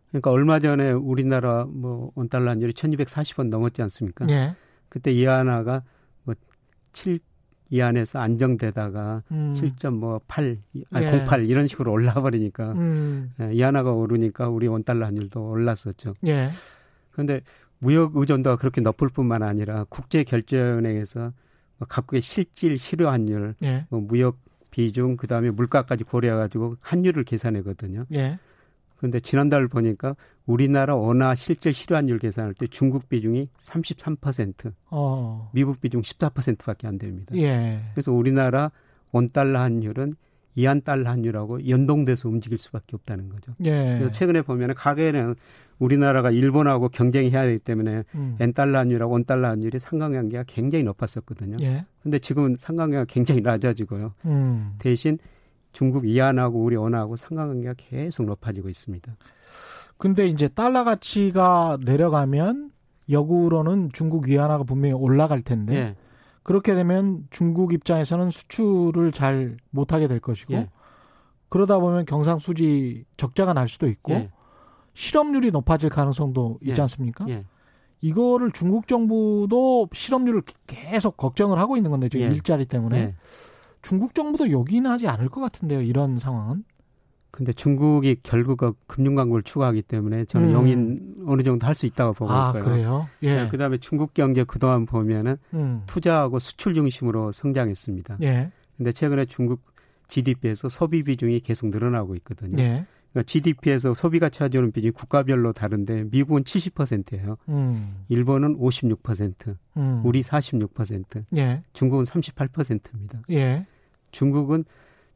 그러니까 얼마 전에 우리나라 뭐 원달러 환율이 1240원 넘었지 않습니까? 예. 그때 위안화가 뭐7 이 안에서 안정되다가 음. 7.8, 아니 예. 08 이런 식으로 올라 버리니까 음. 예, 이 하나가 오르니까 우리 원달러 환율도 올랐었죠. 예. 그런데 무역 의존도가 그렇게 높을 뿐만 아니라 국제 결제은행에서 뭐 각국의 실질 실효 환율, 예. 뭐 무역 비중, 그 다음에 물가까지 고려해 가지고 환율을 계산하거든요. 예. 그런데 지난달 보니까 우리나라 원화 실질 실환율 계산할 때 중국 비중이 33%, 어. 미국 비중 14%밖에 안 됩니다. 예. 그래서 우리나라 원달러 환율은 이안 달러 환율하고 연동돼서 움직일 수밖에 없다는 거죠. 예. 그래서 최근에 보면 가게는 우리나라가 일본하고 경쟁해야 되기 때문에 음. 엔 달러 환율하고 원 달러 환율이 상관관계가 굉장히 높았었거든요. 예. 근데 지금은 상관관계가 굉장히 낮아지고요. 음. 대신 중국 이안하고 우리 원화하고 상관관계가 계속 높아지고 있습니다. 근데 이제 달러 가치가 내려가면 역으로는 중국 위안화가 분명히 올라갈 텐데 예. 그렇게 되면 중국 입장에서는 수출을 잘 못하게 될 것이고 예. 그러다 보면 경상수지 적자가 날 수도 있고 예. 실업률이 높아질 가능성도 있지 예. 않습니까? 예. 이거를 중국 정부도 실업률을 계속 걱정을 하고 있는 건데 지금 예. 일자리 때문에 중국 정부도 요긴하지 않을 것 같은데요. 이런 상황은. 근데 중국이 결국 그 금융 광고를 추구하기 때문에 저는 음. 용인 어느 정도 할 수 있다고 보고 아, 있고요. 그래요? 예. 네, 그다음에 중국 경제 그동안 보면은 음. 투자하고 수출 중심으로 성장했습니다. 예. 근데 최근에 중국 GDP에서 소비 비중이 계속 늘어나고 있거든요. 예. 그러니까 GDP에서 소비가 차지하는 비중이 국가별로 다른데 미국은 70%예요. 음. 일본은 56%, 음. 우리 46%, 예. 중국은 38%입니다. 예. 중국은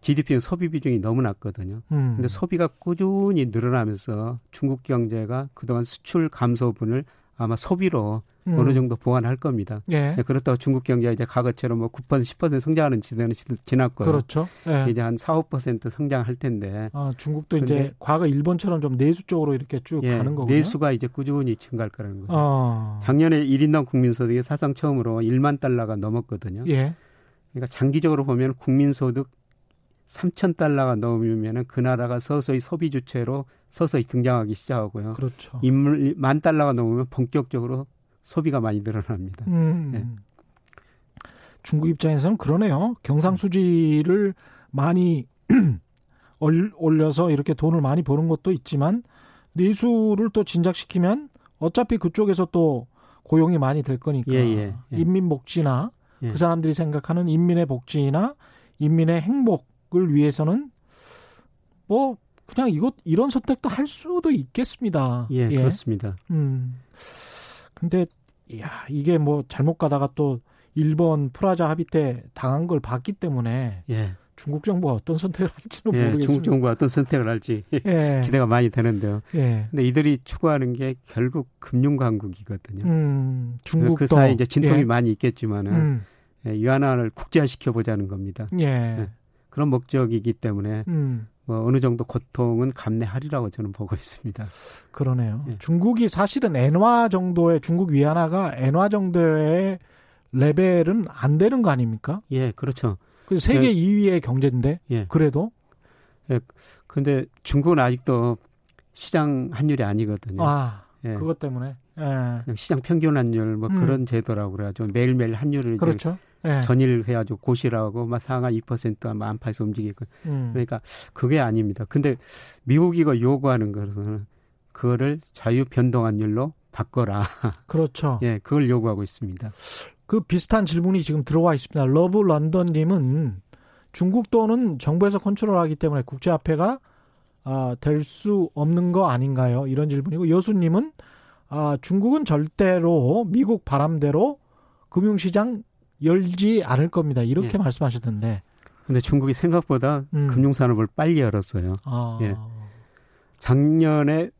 GDP는 소비 비중이 너무 낮거든요. 음. 근데 소비가 꾸준히 늘어나면서 중국 경제가 그동안 수출 감소분을 아마 소비로 음. 어느 정도 보완할 겁니다. 예. 네, 그렇다고 중국 경제가 이제 과거처럼 뭐 9% 10% 성장하는 시대는 지났고요. 그렇죠. 예. 이제 한 4, 5% 성장할 텐데. 아, 중국도 이제 과거 일본처럼 좀 내수 쪽으로 이렇게 쭉 예, 가는 거군요. 내수가 이제 꾸준히 증가할 거라는 거죠. 아. 작년에 1인당 국민소득이 사상 처음으로 1만 달러가 넘었거든요. 예. 그러니까 장기적으로 보면 국민소득 3천 달러가 넘으면은 그 나라가 서서히 소비 주체로 서서히 등장하기 시작하고요. 그렇죠. 인물 만 달러가 넘으면 본격적으로 소비가 많이 늘어납니다. 음. 네. 중국 입장에서는 그러네요. 경상수지를 많이 올려서 이렇게 돈을 많이 버는 것도 있지만 내수를 또 진작시키면 어차피 그쪽에서 또 고용이 많이 될 거니까 예, 예, 예. 인민 복지나 예. 그 사람들이 생각하는 인민의 복지나 인민의 행복 을 위해서는 뭐 그냥 이것 이런 선택도 할 수도 있겠습니다. 예, 예. 그렇습니다. 음. 근데 야, 이게 뭐 잘못 가다가 또 일본 프라자 합의 때 당한 걸 봤기 때문에 예. 중국 정부가 어떤 선택을 할지는 예, 모르겠습니다. 중국 정부가 어떤 선택을 할지 예. 기대가 많이 되는데요. 예. 근데 이들이 추구하는 게 결국 금융 강국이거든요. 음, 중국도 그 사이 이제 진통이 예. 많이 있겠지만은 음. 예, 위안화를 국제화시켜 보자는 겁니다. 예. 예. 그런 목적이기 때문에 음. 뭐 어느 정도 고통은 감내하리라고 저는 보고 있습니다. 그러네요. 예. 중국이 사실은 엔화 정도의 중국 위안화가 엔화 정도의 레벨은 안 되는 거 아닙니까? 예, 그렇죠. 그 세계 예. 2위의 경제인데 예. 그래도 예. 근데 중국은 아직도 시장 환율이 아니거든요. 아, 예. 그것 때문에 예. 시장 평균 환율 뭐 음. 그런 제도라고 그래가지고 매일매일 환율을 그렇죠. 예. 전일 해가지고 고시라고 막 상하 2%만 안팎에서 움직이고 음. 그러니까 그게 아닙니다. 근데 미국이 거 요구하는 것은 그거를 자유 변동 환율로 바꿔라. 그렇죠. 예, 그걸 요구하고 있습니다. 그 비슷한 질문이 지금 들어와 있습니다. 러브 런던님은 중국 돈은 정부에서 컨트롤하기 때문에 국제화폐가 아, 될 수 없는 거 아닌가요? 이런 질문이고 여수님은 아, 중국은 절대로 미국 바람대로 금융시장 열지 않을 겁니다. 이렇게 예. 말씀하셨던데. 근데 중국이 생각보다 음. 금융산업을 빨리 열었어요. 아. 예. 작년에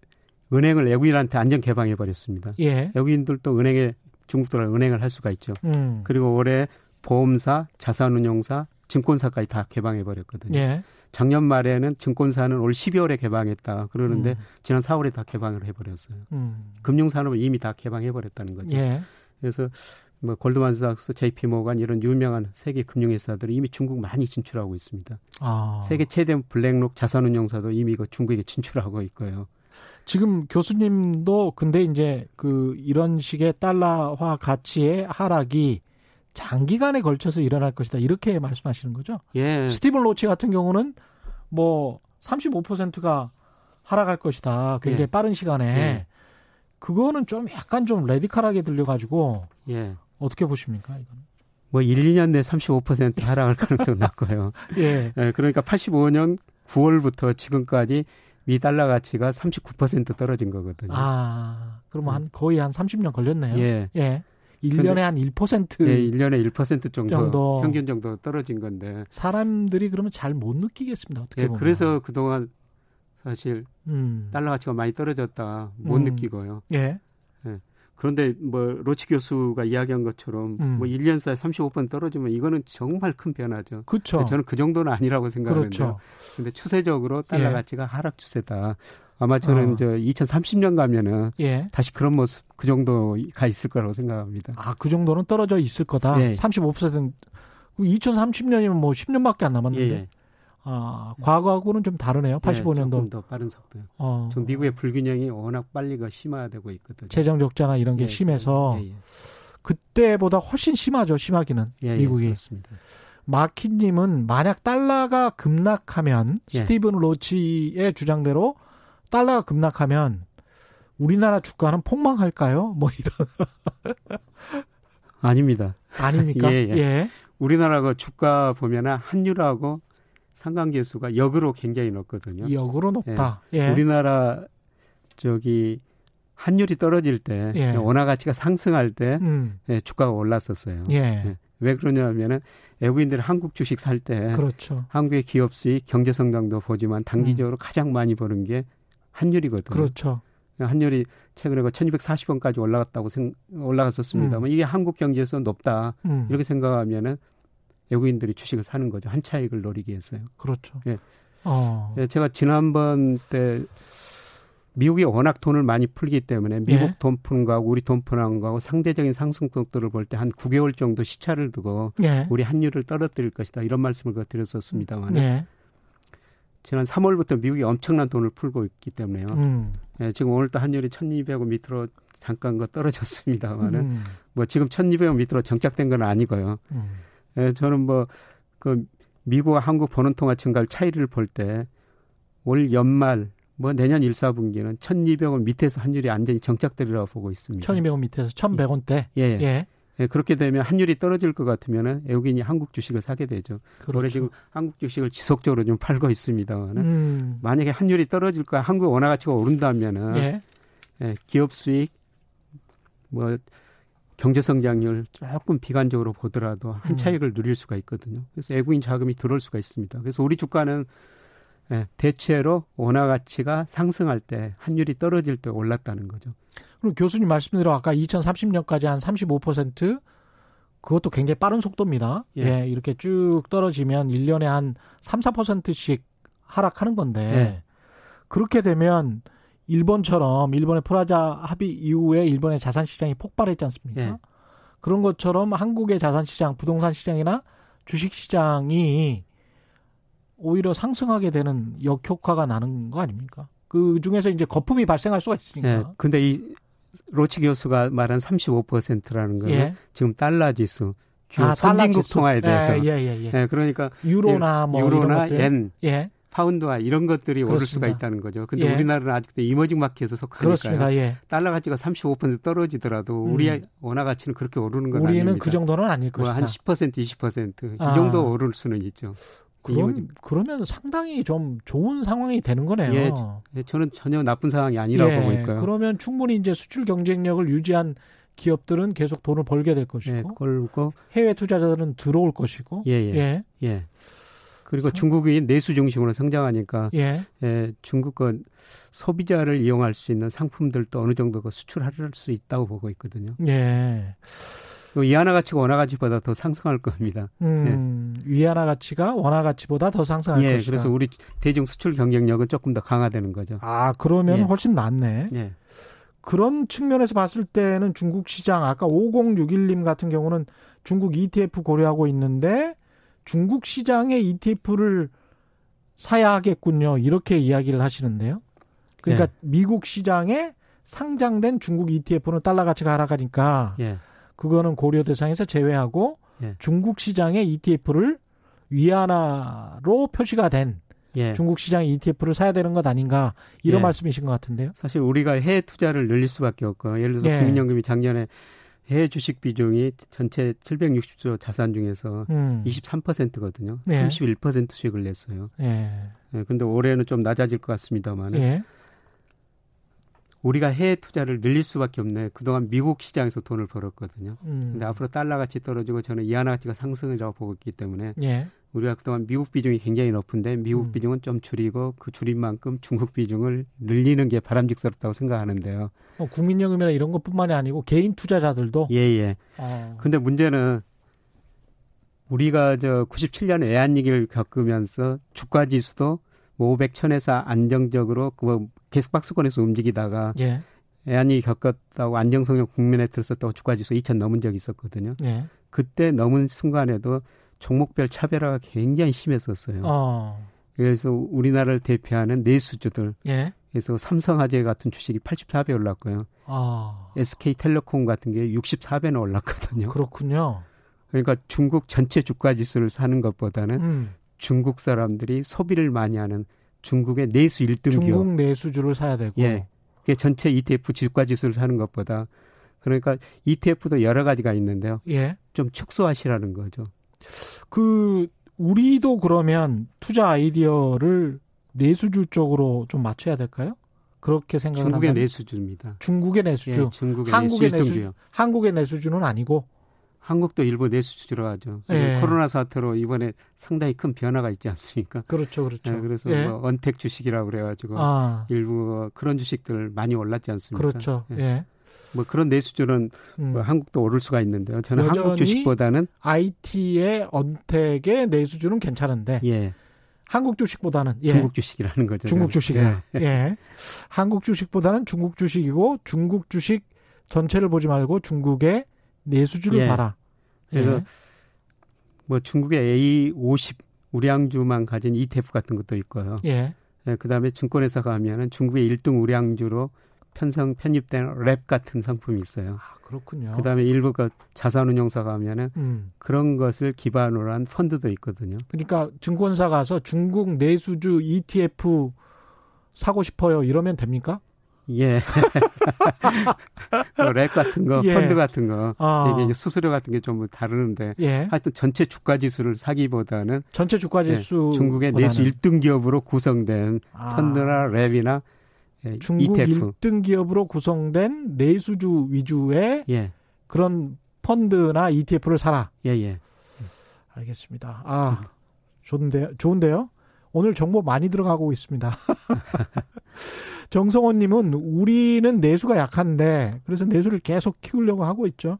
은행을 외국인한테 안전 개방해 버렸습니다. 예. 외국인들도 은행에 중국 들어 은행을 할 수가 있죠. 음. 그리고 올해 보험사, 자산운용사, 증권사까지 다 개방해 버렸거든요. 예. 작년 말에는 증권사는 올 12월에 개방했다 그러는데 음. 지난 4월에 다 개방을 해버렸어요. 음. 금융산업을 이미 다 개방해 버렸다는 거죠. 예. 그래서 뭐 골드만삭스, JP모간 이런 유명한 세계 금융회사들이 이미 중국 많이 진출하고 있습니다. 아. 세계 최대 블랙록 자산운용사도 이미 그 중국에 진출하고 있고요. 지금 교수님도 근데 이제 그 이런 식의 달러화 가치의 하락이 장기간에 걸쳐서 일어날 것이다. 이렇게 말씀하시는 거죠? 예. 스티븐 로치 같은 경우는 뭐 35%가 하락할 것이다. 굉장히 예. 빠른 시간에. 예. 그거는 좀 약간 좀 레디컬하게 들려가지고. 예. 어떻게 보십니까, 이건? 뭐 1, 2년 내 35% 하락할 가능성이 낮고요. 예. 예. 그러니까 85년 9월부터 지금까지 미 달러 가치가 39% 떨어진 거거든요. 아, 그럼 한 거의 한 30년 걸렸네요. 예. 예. 1년에 한 1%. 예, 1년에 1% 정도, 정도, 평균 정도 떨어진 건데. 사람들이 그러면 잘 못 느끼겠습니다. 어떻게 예, 보면. 그래서 그동안 사실 음. 달러 가치가 많이 떨어졌다 못 음. 느끼고요. 예. 예. 그런데 뭐 로치 교수가 이야기한 것처럼 음. 뭐 1년 사이에 35번 떨어지면 이거는 정말 큰 변화죠. 그렇죠. 저는 그 정도는 아니라고 생각하는데. 그렇죠. 근데 추세적으로 달러 예. 가치가 하락 추세다. 아마 저는 어. 저 2030년 가면은 예. 다시 그런 모습 그 정도가 있을 거라고 생각합니다. 아, 그 정도는 떨어져 있을 거다. 예. 35% 2030년이면 뭐 10년밖에 안 남았는데. 예. 아, 과거하고는 좀 다르네요. 85년도. 조금 더 빠른 속도요. 어. 좀 미국의 불균형이 워낙 빨리가 심화되고 있거든요. 재정 적자나 이런 게 예, 심해서 예, 예. 그때보다 훨씬 심하죠. 심하기는 예, 예, 미국이. 그렇습니다. 마키님은 만약 달러가 급락하면 스티븐 로치의 주장대로 달러가 급락하면 우리나라 주가는 폭망할까요? 뭐 이런. 아닙니다. 아닙니까? 예, 예. 우리나라가 주가 보면은 한유하고 상관계수가 역으로 굉장히 높거든요. 역으로 높다. 예. 예. 우리나라 저기 환율이 떨어질 때 예. 원화 가치가 상승할 때 음. 예, 주가가 올랐었어요. 예. 예. 왜 그러냐면은 외국인들이 한국 주식 살 때 그렇죠. 한국의 기업 수익, 경제 성장도 보지만 단기적으로 음. 가장 많이 버는 게 환율이거든요. 그렇죠. 환율이 최근에 그 1240원까지 올라갔다고 생, 올라갔었습니다만 음. 이게 한국 경제에서 높다. 음. 이렇게 생각하면은 외국인들이 주식을 사는 거죠. 한 차익을 노리기 위해서요. 그렇죠. 예. 어. 예, 제가 지난번 때 미국이 워낙 돈을 많이 풀기 때문에 미국 예. 돈 푸는 거하고 우리 돈 푸는 거하고 상대적인 상승 속도를 볼 때 한 9개월 정도 시차를 두고 예. 우리 환율을 떨어뜨릴 것이다 이런 말씀을 드렸었습니다만 예. 지난 3월부터 미국이 엄청난 돈을 풀고 있기 때문에요. 음. 예, 지금 오늘도 환율이 1,200원 밑으로 잠깐 거 떨어졌습니다만은 음. 뭐 지금 1,200원 밑으로 정착된 건 아니고요. 음. 예, 저는 뭐 그 미국과 한국 보는 통화 증가율 차이를 볼 때 올 연말 뭐 내년 1, 4분기는 1,200원 밑에서 환율이 안전히 정착되리라고 보고 있습니다. 1,200원 밑에서 1,100원대. 예. 예. 예. 그렇게 되면 환율이 떨어질 것 같으면은 외국인이 한국 주식을 사게 되죠. 그렇죠. 올해 지금 한국 주식을 지속적으로 좀 팔고 있습니다만은 음. 만약에 환율이 떨어질 거야 한국 원화 가치가 오른다면은 예. 예, 기업 수익 뭐 경제 성장률 조금 비관적으로 보더라도 한 음. 차익을 누릴 수가 있거든요. 그래서 외국인 자금이 들어올 수가 있습니다. 그래서 우리 주가는 예, 대체로 원화 가치가 상승할 때 환율이 떨어질 때 올랐다는 거죠. 그럼 교수님 말씀대로 아까 2030년까지 한 35% 그것도 굉장히 빠른 속도입니다. 예. 예 이렇게 쭉 떨어지면 1년에 한 3, 4%씩 하락하는 건데 예. 그렇게 되면 일본처럼 일본의 프라자 합의 이후에 일본의 자산 시장이 폭발했지 않습니까? 예. 그런 것처럼 한국의 자산 시장, 부동산 시장이나 주식 시장이 오히려 상승하게 되는 역효과가 나는 거 아닙니까? 그 중에서 이제 거품이 발생할 수가 있으니까. 예. 근데 이 로치 교수가 말한 35%라는 거는 예. 지금 달러 지수 주요 아, 선진국 통화에 대해서 예, 예, 예, 예. 그러니까 유로나 뭐 유로나 엔 예. 파운드와 이런 것들이 그렇습니다. 오를 수가 있다는 거죠. 근데 예. 우리나라는 아직도 이머징 마켓에 속하니까요. 예. 달러 가치가 35% 떨어지더라도 음. 우리의 원화 가치는 그렇게 오르는 건 우리는 아닙니다. 그 정도는 아닐 것이다. 뭐 한 10% 20%이 아. 정도 오를 수는 있죠. 그럼, 그러면 상당히 좀 좋은 상황이 되는 거네요. 예, 예 저는 전혀 나쁜 상황이 아니라고 예, 있고요. 그러면 충분히 이제 수출 경쟁력을 유지한 기업들은 계속 돈을 벌게 될 것이고, 예, 걸고 해외 투자자들은 들어올 것이고, 예, 예, 예. 예. 그리고 상... 중국이 내수 중심으로 성장하니까, 예, 예 중국 건 소비자를 이용할 수 있는 상품들도 어느 정도 그 수출할 수 있다고 보고 있거든요. 예. 위안화 가치가 원화 가치보다 더 상승할 겁니다. 음, 네. 위안화 가치가 원화 가치보다 더 상승할 예, 것이다. 그래서 우리 대중 수출 경쟁력은 조금 더 강화되는 거죠. 아, 그러면 예. 훨씬 낫네. 예. 그런 측면에서 봤을 때는 중국 시장 아까 5061님 같은 경우는 중국 ETF 고려하고 있는데 중국 시장의 ETF를 사야 하겠군요. 이렇게 이야기를 하시는데요. 그러니까 예. 미국 시장에 상장된 중국 ETF는 달러 가치가 하락하니까 예. 그거는 고려 대상에서 제외하고 예. 중국 시장의 ETF를 위안화로 표시가 된 예. 중국 시장의 ETF를 사야 되는 것 아닌가 이런 예. 말씀이신 것 같은데요. 사실 우리가 해외 투자를 늘릴 수밖에 없고 예를 들어서 예. 국민연금이 작년에 해외 주식 비중이 전체 760조 자산 중에서 음. 23%거든요. 예. 31% 수익을 냈어요. 예. 예. 근데 올해는 좀 낮아질 것 같습니다만 예. 우리가 해외 투자를 늘릴 수밖에 없네. 그동안 미국 시장에서 돈을 벌었거든요. 음. 근데 앞으로 달러 가치 떨어지고 저는 이하나 가치가 상승이라고 보고 있기 때문에 예. 우리가 그동안 미국 비중이 굉장히 높은데 미국 음. 비중은 좀 줄이고 그 줄인 만큼 중국 비중을 늘리는 게 바람직스럽다고 생각하는데요. 어, 국민연금이나 이런 것뿐만이 아니고 개인 투자자들도 예예. 예. 어. 근데 문제는 우리가 저 97년 외환위기를 겪으면서 주가 지수도 뭐 500, 1000에서 안정적으로 그 계속 박스권에서 움직이다가 예. 애안이 겪었다고 안정성의 국면에 들었었다고 주가지수 2천 넘은 적이 있었거든요. 예. 그때 넘은 순간에도 종목별 차별화가 굉장히 심했었어요. 어. 그래서 우리나라를 대표하는 내수주들, 예. 그래서 삼성화재 같은 주식이 84배 올랐고요. 어. SK텔레콤 같은 게 64배나 올랐거든요. 그렇군요. 그러니까 중국 전체 주가 지수를 사는 것보다는 음. 중국 사람들이 소비를 많이 하는 중국의 내수 1등 중국 기업. 중국 내수주를 사야 되고. 예. 그게 전체 ETF 주가 지수를 사는 것보다 그러니까 ETF도 여러 가지가 있는데요. 예. 좀 축소하시라는 거죠. 그 우리도 그러면 투자 아이디어를 내수주 쪽으로 좀 맞춰야 될까요? 그렇게 생각을 중국의 내수주입니다. 중국의 내수주. 예, 중국의 한국의 내수, 한국의 내수주는 아니고 한국도 일부 내수주로 하죠. 예. 코로나 사태로 이번에 상당히 큰 변화가 있지 않습니까? 그렇죠, 그렇죠. 네, 그래서 예. 뭐 언택 주식이라고 그래가지고 아. 일부 그런 주식들 많이 올랐지 않습니까? 그렇죠. 예. 예. 뭐 그런 내수주는 음. 뭐 한국도 오를 수가 있는데요. 저는 한국 주식보다는 IT의 언택의 내수주는 괜찮은데. 예. 한국 주식보다는 예. 중국 주식이라는 거죠. 중국 주식이다. 예. 예. 한국 주식보다는 중국 주식이고 중국 주식 전체를 보지 말고 중국의 내수주를 예. 봐라. 그래서 예. 뭐 중국의 A50 우량주만 가진 ETF 같은 것도 있고요. 예. 예 그다음에 증권회사 가면은 중국의 1등 우량주로 편성 편입된 랩 같은 상품이 있어요. 아, 그렇군요. 그다음에 일부 그 자산운용사가 하면은 음. 그런 것을 기반으로 한 펀드도 있거든요. 그러니까 증권사 가서 중국 내수주 ETF 사고 싶어요. 이러면 됩니까? 예. 뭐랩 같은 거, 예. 펀드 같은 거, 아. 이게 수수료 같은 게 좀 다르는데, 예. 하여튼 전체 주가 지수를 사기보다는 전체 주가 지수 예, 중국의 내수 1등 기업으로 구성된 아. 펀드나 랩이나 예, 중국 ETF. 1등 기업으로 구성된 내수주 위주의 예. 그런 펀드나 ETF를 사라. 예, 예. 알겠습니다. 아, 좋은데요. 좋은데요. 오늘 정보 많이 들어가고 있습니다. 정성호님은 우리는 내수가 약한데 그래서 내수를 계속 키우려고 하고 있죠.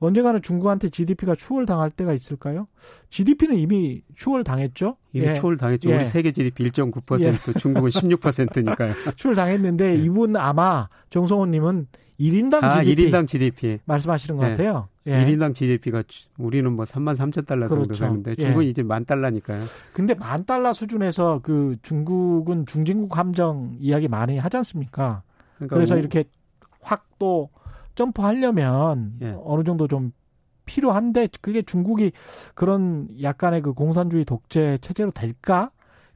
언젠가는 중국한테 GDP가 추월 당할 때가 있을까요? GDP는 이미 추월 당했죠. 이미 예. 추월 당했죠. 예. 우리 세계 GDP 1.9%, 예. 중국은 16%니까요. 추월 당했는데 예. 이분 아마 정성호님은 1인당 아, GDP 1인당 GDP 말씀하시는 것 예. 같아요. 예. 1인당 GDP가 우리는 뭐 3만 3천 달러 그렇죠. 정도 되는데 예. 중국은 예. 이제 만 달러니까요. 근데 만 달러 수준에서 그 중국은 중진국 함정 이야기 많이 하지 않습니까? 그러니까 그래서 오... 이렇게 확 또 점프하려면 예. 어느 정도 좀 필요한데 그게 중국이 그런 약간의 그 공산주의 독재 체제로 될까?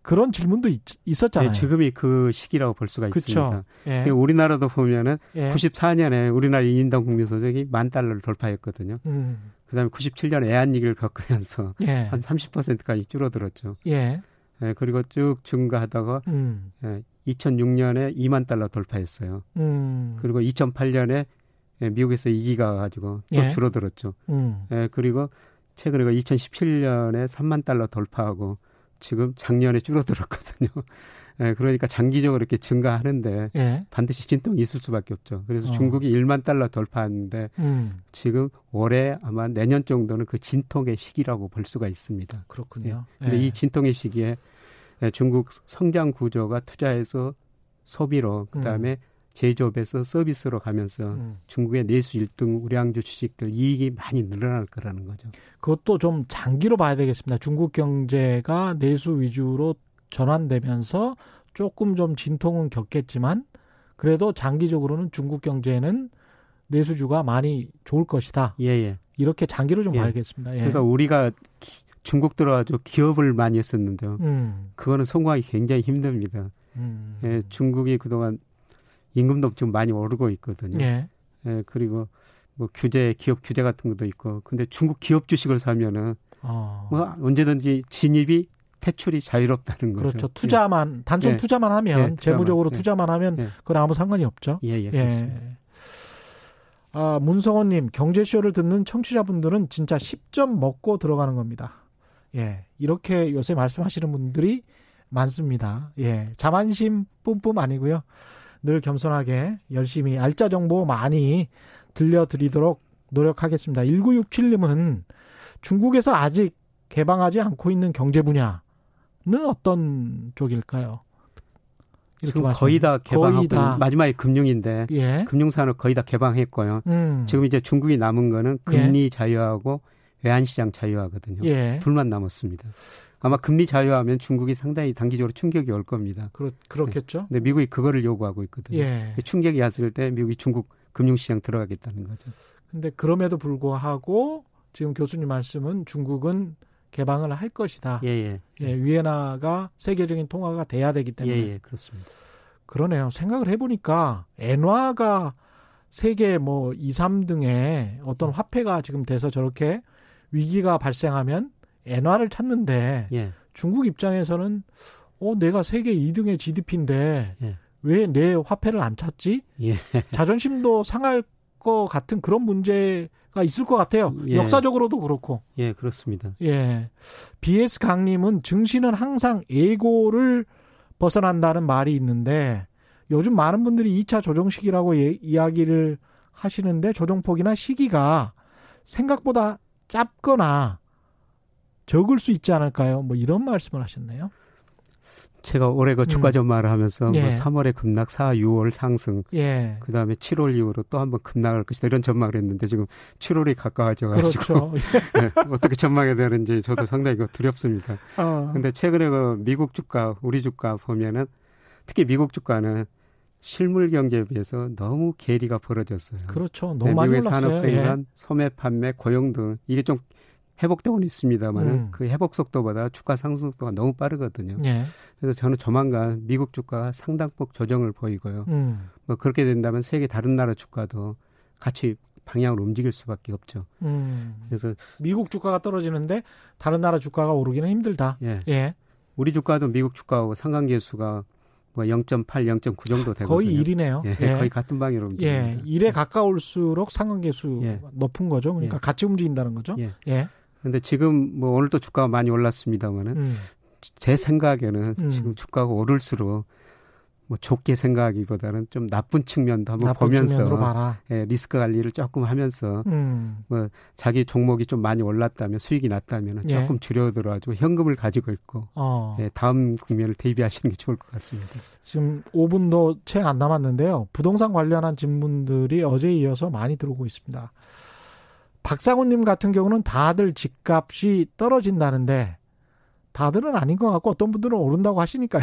그런 질문도 있, 었잖아요 네, 지금이 그 시기라고 볼 수가 그쵸. 있습니다. 예. 우리나라도 보면은 예. 94년에 우리나라 2인당 국민 소득이 만 달러를 돌파했거든요. 음. 그다음에 97년에 애한위기를 겪으면서 예. 한 30%까지 줄어들었죠. 예. 예. 그리고 쭉 증가하다가 음. 예, 2006년에 2만 달러 돌파했어요. 음. 그리고 2008년에 예, 미국에서 이기가 가지고 또 예. 줄어들었죠. 음. 예, 그리고 최근에 2017년에 3만 달러 돌파하고 지금 작년에 줄어들었거든요. 예, 그러니까 장기적으로 이렇게 증가하는데 예. 반드시 진통이 있을 수밖에 없죠. 그래서 어. 중국이 1만 달러 돌파하는데 음. 지금 올해 아마 내년 정도는 그 진통의 시기라고 볼 수가 있습니다. 그렇군요. 예. 근데 이 예. 진통의 시기에 예, 중국 성장 구조가 투자해서 소비로 그다음에 음. 제조업에서 서비스로 가면서 음. 중국의 내수 1등 우량주 주식들 이익이 많이 늘어날 거라는 거죠. 그것도 좀 장기로 봐야 되겠습니다. 중국 경제가 내수 위주로 전환되면서 조금 좀 진통은 겪겠지만 그래도 장기적으로는 중국 경제는 내수주가 많이 좋을 것이다. 예, 예. 이렇게 장기로 좀 예. 봐야겠습니다. 예. 그러니까 우리가 중국 들어가지고 기업을 많이 했었는데요. 음. 그거는 성공하기 굉장히 힘듭니다. 음. 예, 중국이 그동안 임금도 좀 많이 오르고 있거든요. 예. 예 그리고 뭐 규제, 기업 규제 같은 것도 있고. 근데 중국 기업 주식을 사면은 어. 뭐 언제든지 진입이 퇴출이 자유롭다는 거죠. 그렇죠. 투자만 예. 단순 예. 투자만 하면 예, 재무적으로 예. 투자만 하면 예. 그건 아무 상관이 없죠. 예, 예. 그렇습니다. 아, 문성원 님, 경제쇼를 듣는 청취자분들은 진짜 10점 먹고 들어가는 겁니다. 예. 이렇게 요새 말씀하시는 분들이 많습니다. 예. 자만심 뿜뿜 아니고요. 늘 겸손하게 열심히 알짜 정보 많이 들려드리도록 노력하겠습니다. 1967님은 중국에서 아직 개방하지 않고 있는 경제 분야는 어떤 쪽일까요? 지금 거의 다 개방하고 거의 다. 마지막에 금융인데 예. 금융산업 거의 다 개방했고요. 음. 지금 이제 중국이 남은 거는 금리 예. 자유하고 외환시장 자유화거든요. 예. 둘만 남았습니다. 아마 금리 자유화하면 중국이 상당히 단기적으로 충격이 올 겁니다. 그렇, 그렇겠죠. 네. 근데 미국이 그거를 요구하고 있거든요. 예. 충격이 왔을 때 미국이 중국 금융시장 들어가겠다는 거죠. 근데 그럼에도 불구하고 지금 교수님 말씀은 중국은 개방을 할 것이다. 예, 예. 예 위에나가 세계적인 통화가 돼야 되기 때문에. 예, 예, 그렇습니다. 그러네요. 생각을 해보니까 엔화가 세계 뭐 2, 3등의 어떤 화폐가 지금 돼서 저렇게 위기가 발생하면 엔화를 찾는데 예. 중국 입장에서는 어 내가 세계 2등의 GDP인데 예. 왜내 화폐를 안 찾지? 예. 자존심도 상할 것 같은 그런 문제가 있을 것 같아요. 예. 역사적으로도 그렇고. 예, 그렇습니다. 예. BS 강님은 증시는 항상 예고를 벗어난다는 말이 있는데 요즘 많은 분들이 2차 조정식이라고 예, 이야기를 하시는데 조정폭이나 시기가 생각보다 짧거나 적을 수 있지 않을까요? 뭐 이런 말씀을 하셨네요. 제가 올해 그 주가 전망을 음. 하면서 뭐 예. 뭐 3월에 급락, 4, 6월 상승, 예. 그 다음에 7월 이후로 또 한번 급락할 것이다 이런 전망을 했는데 지금 7월이 가까워져 가지고 그렇죠. 네, 어떻게 전망해야 되는지 저도 상당히 그 두렵습니다. 어. 근데 최근에 그 미국 주가, 우리 주가 보면은 특히 미국 주가는 실물 경제에 비해서 너무 괴리가 벌어졌어요. 그렇죠. 너무 네, 많이 미국의 산업 생산, 예. 소매 판매, 고용 등 이게 좀 회복되고는 있습니다만 음. 그 회복 속도보다 주가 상승 속도가 너무 빠르거든요. 예. 그래서 저는 조만간 미국 주가가 상당폭 조정을 보이고요. 음. 뭐 그렇게 된다면 세계 다른 나라 주가도 같이 방향을 움직일 수밖에 없죠. 음. 그래서 미국 주가가 떨어지는데 다른 나라 주가가 오르기는 힘들다. 예. 예. 우리 주가도 미국 주가하고 상관계수가 뭐 0.8, 0.9 정도 되거든요. 거의 1이네요. 예, 예. 거의 같은 방향으로 움직입니다. 예, 1에 가까울수록 상관계수 예. 높은 거죠. 그러니까 예. 같이 움직인다는 거죠. 예. 예. 근데 지금 뭐 오늘 또 주가가 많이 올랐습니다만은 음. 제 생각에는 음. 지금 주가가 오를수록 뭐 좋게 생각하기보다는 좀 나쁜 측면도 한번 나쁜 보면서 예, 리스크 관리를 조금 하면서 음. 뭐 자기 종목이 좀 많이 올랐다면 수익이 났다면 예. 조금 줄여들어가지고 현금을 가지고 있고 어. 예, 다음 국면을 대비하시는 게 좋을 것 같습니다. 지금 5분도 채 안 남았는데요. 부동산 관련한 질문들이 어제 이어서 많이 들어오고 있습니다. 박상훈님 같은 경우는 다들 집값이 떨어진다는데 다들은 아닌 것 같고 어떤 분들은 오른다고 하시니까요.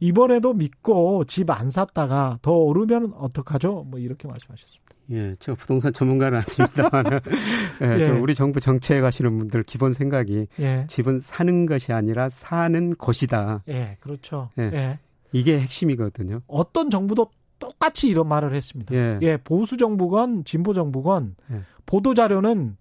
이번에도 믿고 집 안 샀다가 더 오르면 어떡하죠? 뭐 이렇게 말씀하셨습니다. 예, 저 부동산 전문가는 아닙니다만, 예, 예. 우리 정부 정책에 가시는 분들 기본 생각이 예. 집은 사는 것이 아니라 사는 곳이다. 예, 그렇죠. 예. 예. 이게 핵심이거든요. 어떤 정부도 똑같이 이런 말을 했습니다. 예, 예 보수 정부건 진보 정부건 예. 보도 자료는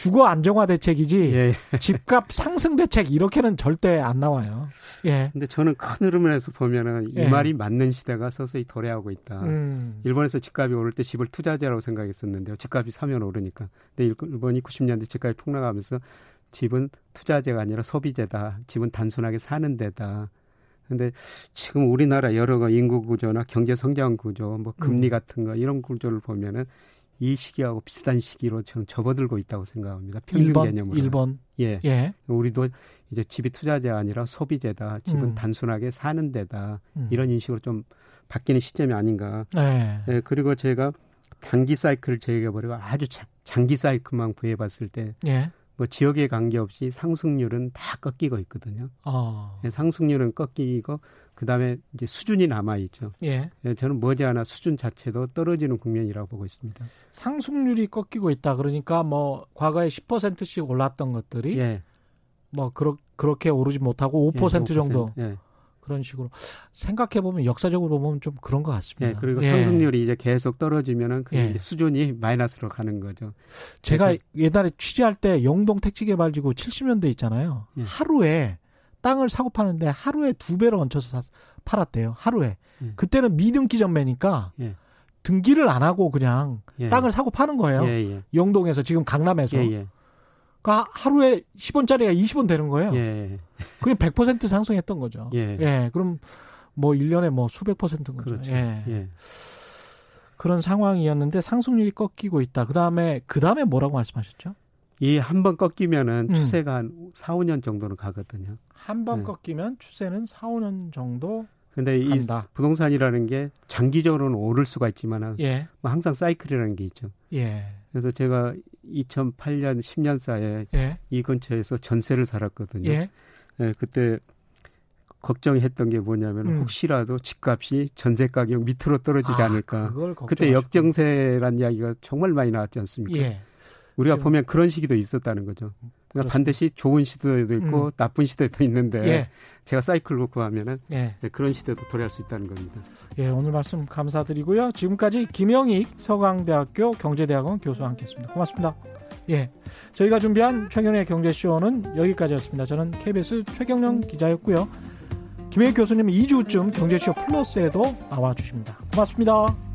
주거 안정화 대책이지 예, 예. 집값 상승 대책 이렇게는 절대 안 나와요. 예. 근데 저는 큰 흐름에서 보면은 이 예. 말이 맞는 시대가 서서히 도래하고 있다. 음. 일본에서 집값이 오를 때 집을 투자재라고 생각했었는데요. 집값이 사면 오르니까. 근데 일본이 90년대 집값이 폭락하면서 집은 투자재가 아니라 소비재다. 집은 단순하게 사는 데다. 근데 지금 우리나라 여러 인구 구조나 경제 성장 구조, 뭐 금리 음. 같은 거 이런 구조를 보면은 이 시기하고 비슷한 시기로 저는 접어들고 있다고 생각합니다. 평균 1번, 개념으로. 1번. 예. 예. 우리도 이제 집이 투자재가 아니라 소비재다. 집은 음. 단순하게 사는 데다. 음. 이런 인식으로 좀 바뀌는 시점이 아닌가. 네. 예. 그리고 제가 단기 사이클을 제거해버리고 아주 장기 사이클만 구해봤을 때 예. 뭐 지역에 관계없이 상승률은 다 꺾이고 있거든요. 어. 상승률은 꺾이고 그다음에 이제 수준이 남아 있죠. 예. 예. 저는 머지않아 수준 자체도 떨어지는 국면이라고 보고 있습니다. 상승률이 꺾이고 있다. 그러니까 뭐 과거에 10%씩 올랐던 것들이 예. 뭐 그렇 그렇게 오르지 못하고 5% 예, 5%. 정도 예. 그런 식으로 생각해 보면 역사적으로 보면 좀 그런 것 같습니다. 예, 그리고 예. 상승률이 이제 계속 떨어지면은 그 예. 수준이 마이너스로 가는 거죠. 제가 옛날에 취재할 때 영동 택지개발지구 70년대 있잖아요. 예. 하루에 땅을 사고 파는데 하루에 두 배로 얹혀서 사, 팔았대요. 하루에. 예. 그때는 미등기 전매니까 예. 등기를 안 하고 그냥 예. 땅을 사고 파는 거예요. 예, 예. 영동에서 지금 강남에서. 예, 그러니까 하루에 10원짜리가 20원 되는 거예요. 그게 100% 상승했던 거죠. 예. 그럼 뭐 1년에 뭐 수백 퍼센트인 거죠. 그렇죠. 예. 그런 상황이었는데 상승률이 꺾이고 있다. 그다음에 그다음에 뭐라고 말씀하셨죠? 이 한 번 꺾이면은 음. 추세가 한 4, 5년 정도는 가거든요. 한번 네. 꺾이면 추세는 4, 5년 정도 근데 간다. 이 부동산이라는 게 장기적으로는 오를 수가 있지만 예. 뭐 항상 사이클이라는 게 있죠. 예. 그래서 제가 2008년 10년 사이에 예. 이 근처에서 전세를 살았거든요. 예. 예 그때 걱정했던 게 뭐냐면 음. 혹시라도 집값이 전세 가격 밑으로 떨어지지 아, 않을까. 그때 역정세란 이야기가 정말 많이 나왔지 않습니까? 예. 우리가 그렇죠. 보면 그런 시기도 있었다는 거죠. 그러니까 반드시 좋은 시대도 있고 음. 나쁜 시대도 있는데 예. 제가 사이클로 구하면은 예. 네, 그런 시대도 도래할 수 있다는 겁니다. 예, 오늘 말씀 감사드리고요. 지금까지 김영익 서강대학교 경제대학원 교수와 함께했습니다. 고맙습니다. 예, 저희가 준비한 최경영의 경제쇼는 여기까지였습니다. 저는 KBS 최경영 기자였고요. 김혜익 교수님 2주쯤 경제쇼 플러스에도 나와 주십니다. 고맙습니다.